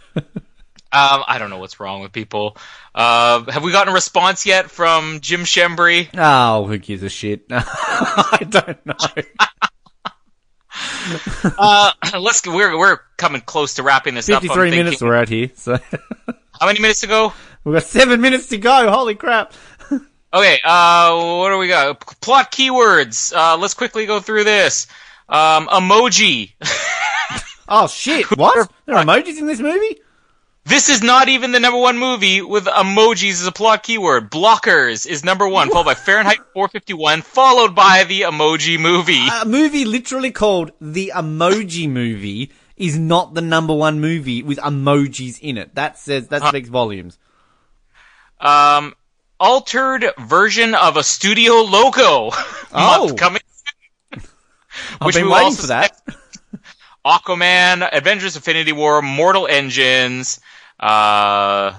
Um, I don't know what's wrong with people. Uh, have we gotten a response yet from Jim Schembri? Oh, who gives a shit? I don't know. Uh, let's we're we're coming close to wrapping this up. Fifty-three minutes we're out here, so How many minutes to go? we've got seven minutes to go. Holy crap! Okay. Uh, what do we got? Plot keywords. Uh, let's quickly go through this. Um, emoji. Oh shit! What? There are emojis in this movie? This is not even the number one movie with emojis as a plot keyword. Blockers is number one, followed by Fahrenheit 451, followed by the Emoji Movie. A movie literally called The Emoji Movie is not the number one movie with emojis in it. That says that speaks volumes. Um, altered version of a studio logo. Oh. coming. I've Which been waiting for that. Aquaman, Avengers Infinity War, Mortal Engines, uh,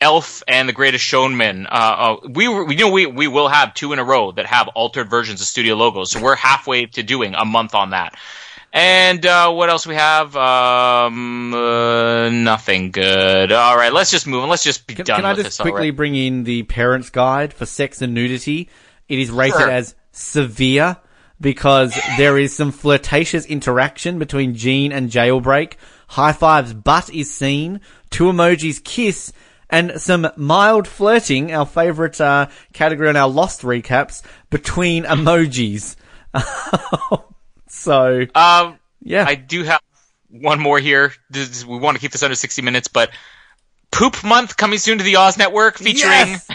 Elf, and The Greatest Showman. Uh, uh, we were, we know we, we will have two in a row that have altered versions of studio logos, so we're halfway to doing a month on that. And uh, what else we have? Um, uh, nothing good. All right, let's just move on. Let's just be Can, done can I just this quickly bring in the parents' guide for sex and nudity? It is rated Sure. as severe because there is some flirtatious interaction between Gene and Jailbreak. High fives butt is seen. Two emojis kiss. And some mild flirting, our favourite uh, category on our Lost recaps, between emojis. so, Um, yeah. I do have one more here. We want to keep this under 60 minutes, but Poop Month coming soon to the Oz Network featuring Yes!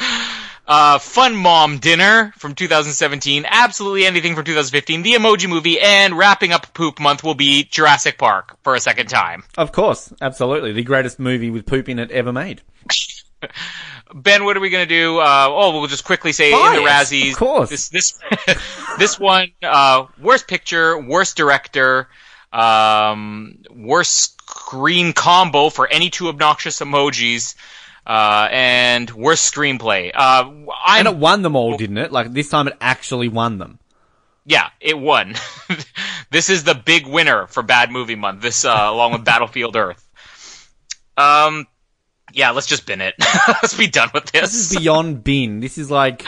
uh, Fun Mom Dinner from 2017, absolutely anything from 2015, the Emoji Movie, and wrapping up Poop Month will be Jurassic Park for a second time. Of course, absolutely. The greatest movie with poop in it ever made. Ben, what are we gonna do? Uh, oh, we'll just quickly say in the Razzies. of course. This this this one, uh, worst picture, worst director, um, worst screen combo for any two obnoxious emojis, uh, and worst screenplay. Uh, I'm And it won them all, didn't it? Like this time it actually won them. yeah, it won. this is the big winner for Bad Movie Month. This uh, along with Battlefield Earth. Um, yeah, let's just bin it. let's be done with this. This is beyond bin. This is like,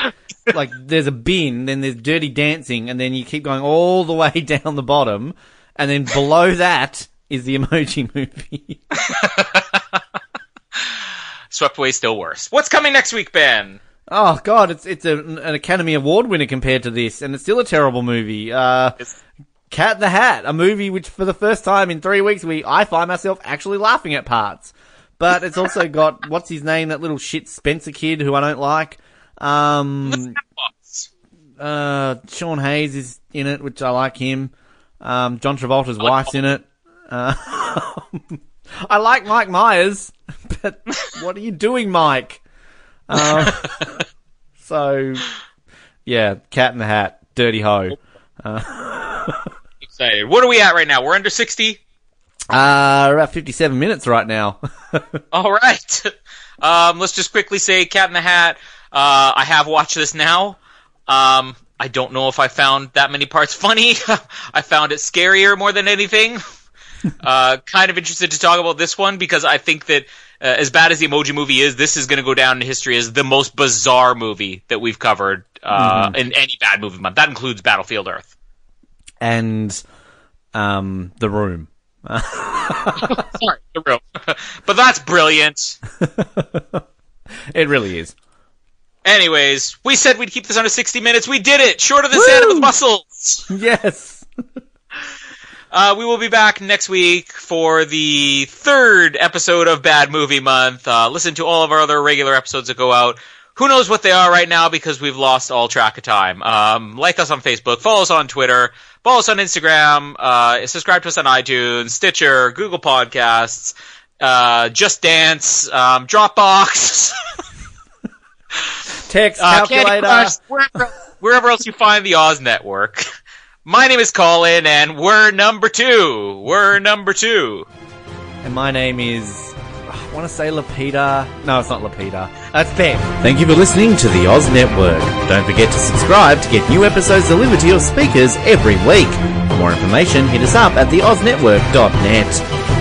like there's a bin, then there's Dirty Dancing, and then you keep going all the way down the bottom, and then below that is the Emoji Movie. Swept Away still worse. What's coming next week, Ben? oh God, it's it's a, an Academy Award winner compared to this, and it's still a terrible movie. Uh, It's- Cat in the Hat, a movie which for the first time in three weeks we I find myself actually laughing at parts. But it's also got what's his name, that little shit Spencer kid who I don't like. Um, uh, Sean Hayes is in it, which I like him. Um, John Travolta's wife's in it. Uh, I like Mike Myers, but what are you doing, Mike? Um, so, yeah, Cat in the Hat, Dirty Ho. Excited. What are we at right now? We're under 60? Uh, we're about 57 minutes right now. All right. Um, let's just quickly say Cat in the Hat. Uh, I have watched this now. Um, I don't know if I found that many parts funny. I found it scarier more than anything. uh, kind of interested to talk about this one because I think that uh, as bad as the Emoji Movie is, this is going to go down in history as the most bizarre movie that we've covered uh, in any bad movie month. That includes Battlefield Earth. and, um, The Room. Sorry, the room. but that's brilliant. It really is. Anyways, we said we'd keep this under 60 minutes. We did it! Shorter than Santa with Woo! muscles! Yes. Uh, we will be back next week for the third episode of Bad Movie Month. Uh, listen to all of our other regular episodes that go out. Who knows what they are right now because we've lost all track of time. Um, like us on Facebook, follow us on Twitter, follow us on Instagram, uh, subscribe to us on iTunes, Stitcher, Google Podcasts, uh, Just Dance, um, Dropbox, Text, uh, Candy calculator. Crush, wherever, wherever else you find the Oz Network. My name is Colin, and we're number two. We're number two. And my name is. I want to say Lapita. No, it's not Lapita. That's Ben. Thank you for listening to the Oz Network. Don't forget to subscribe to get new episodes delivered to your speakers every week. For more information, hit us up at theoznetwork.net.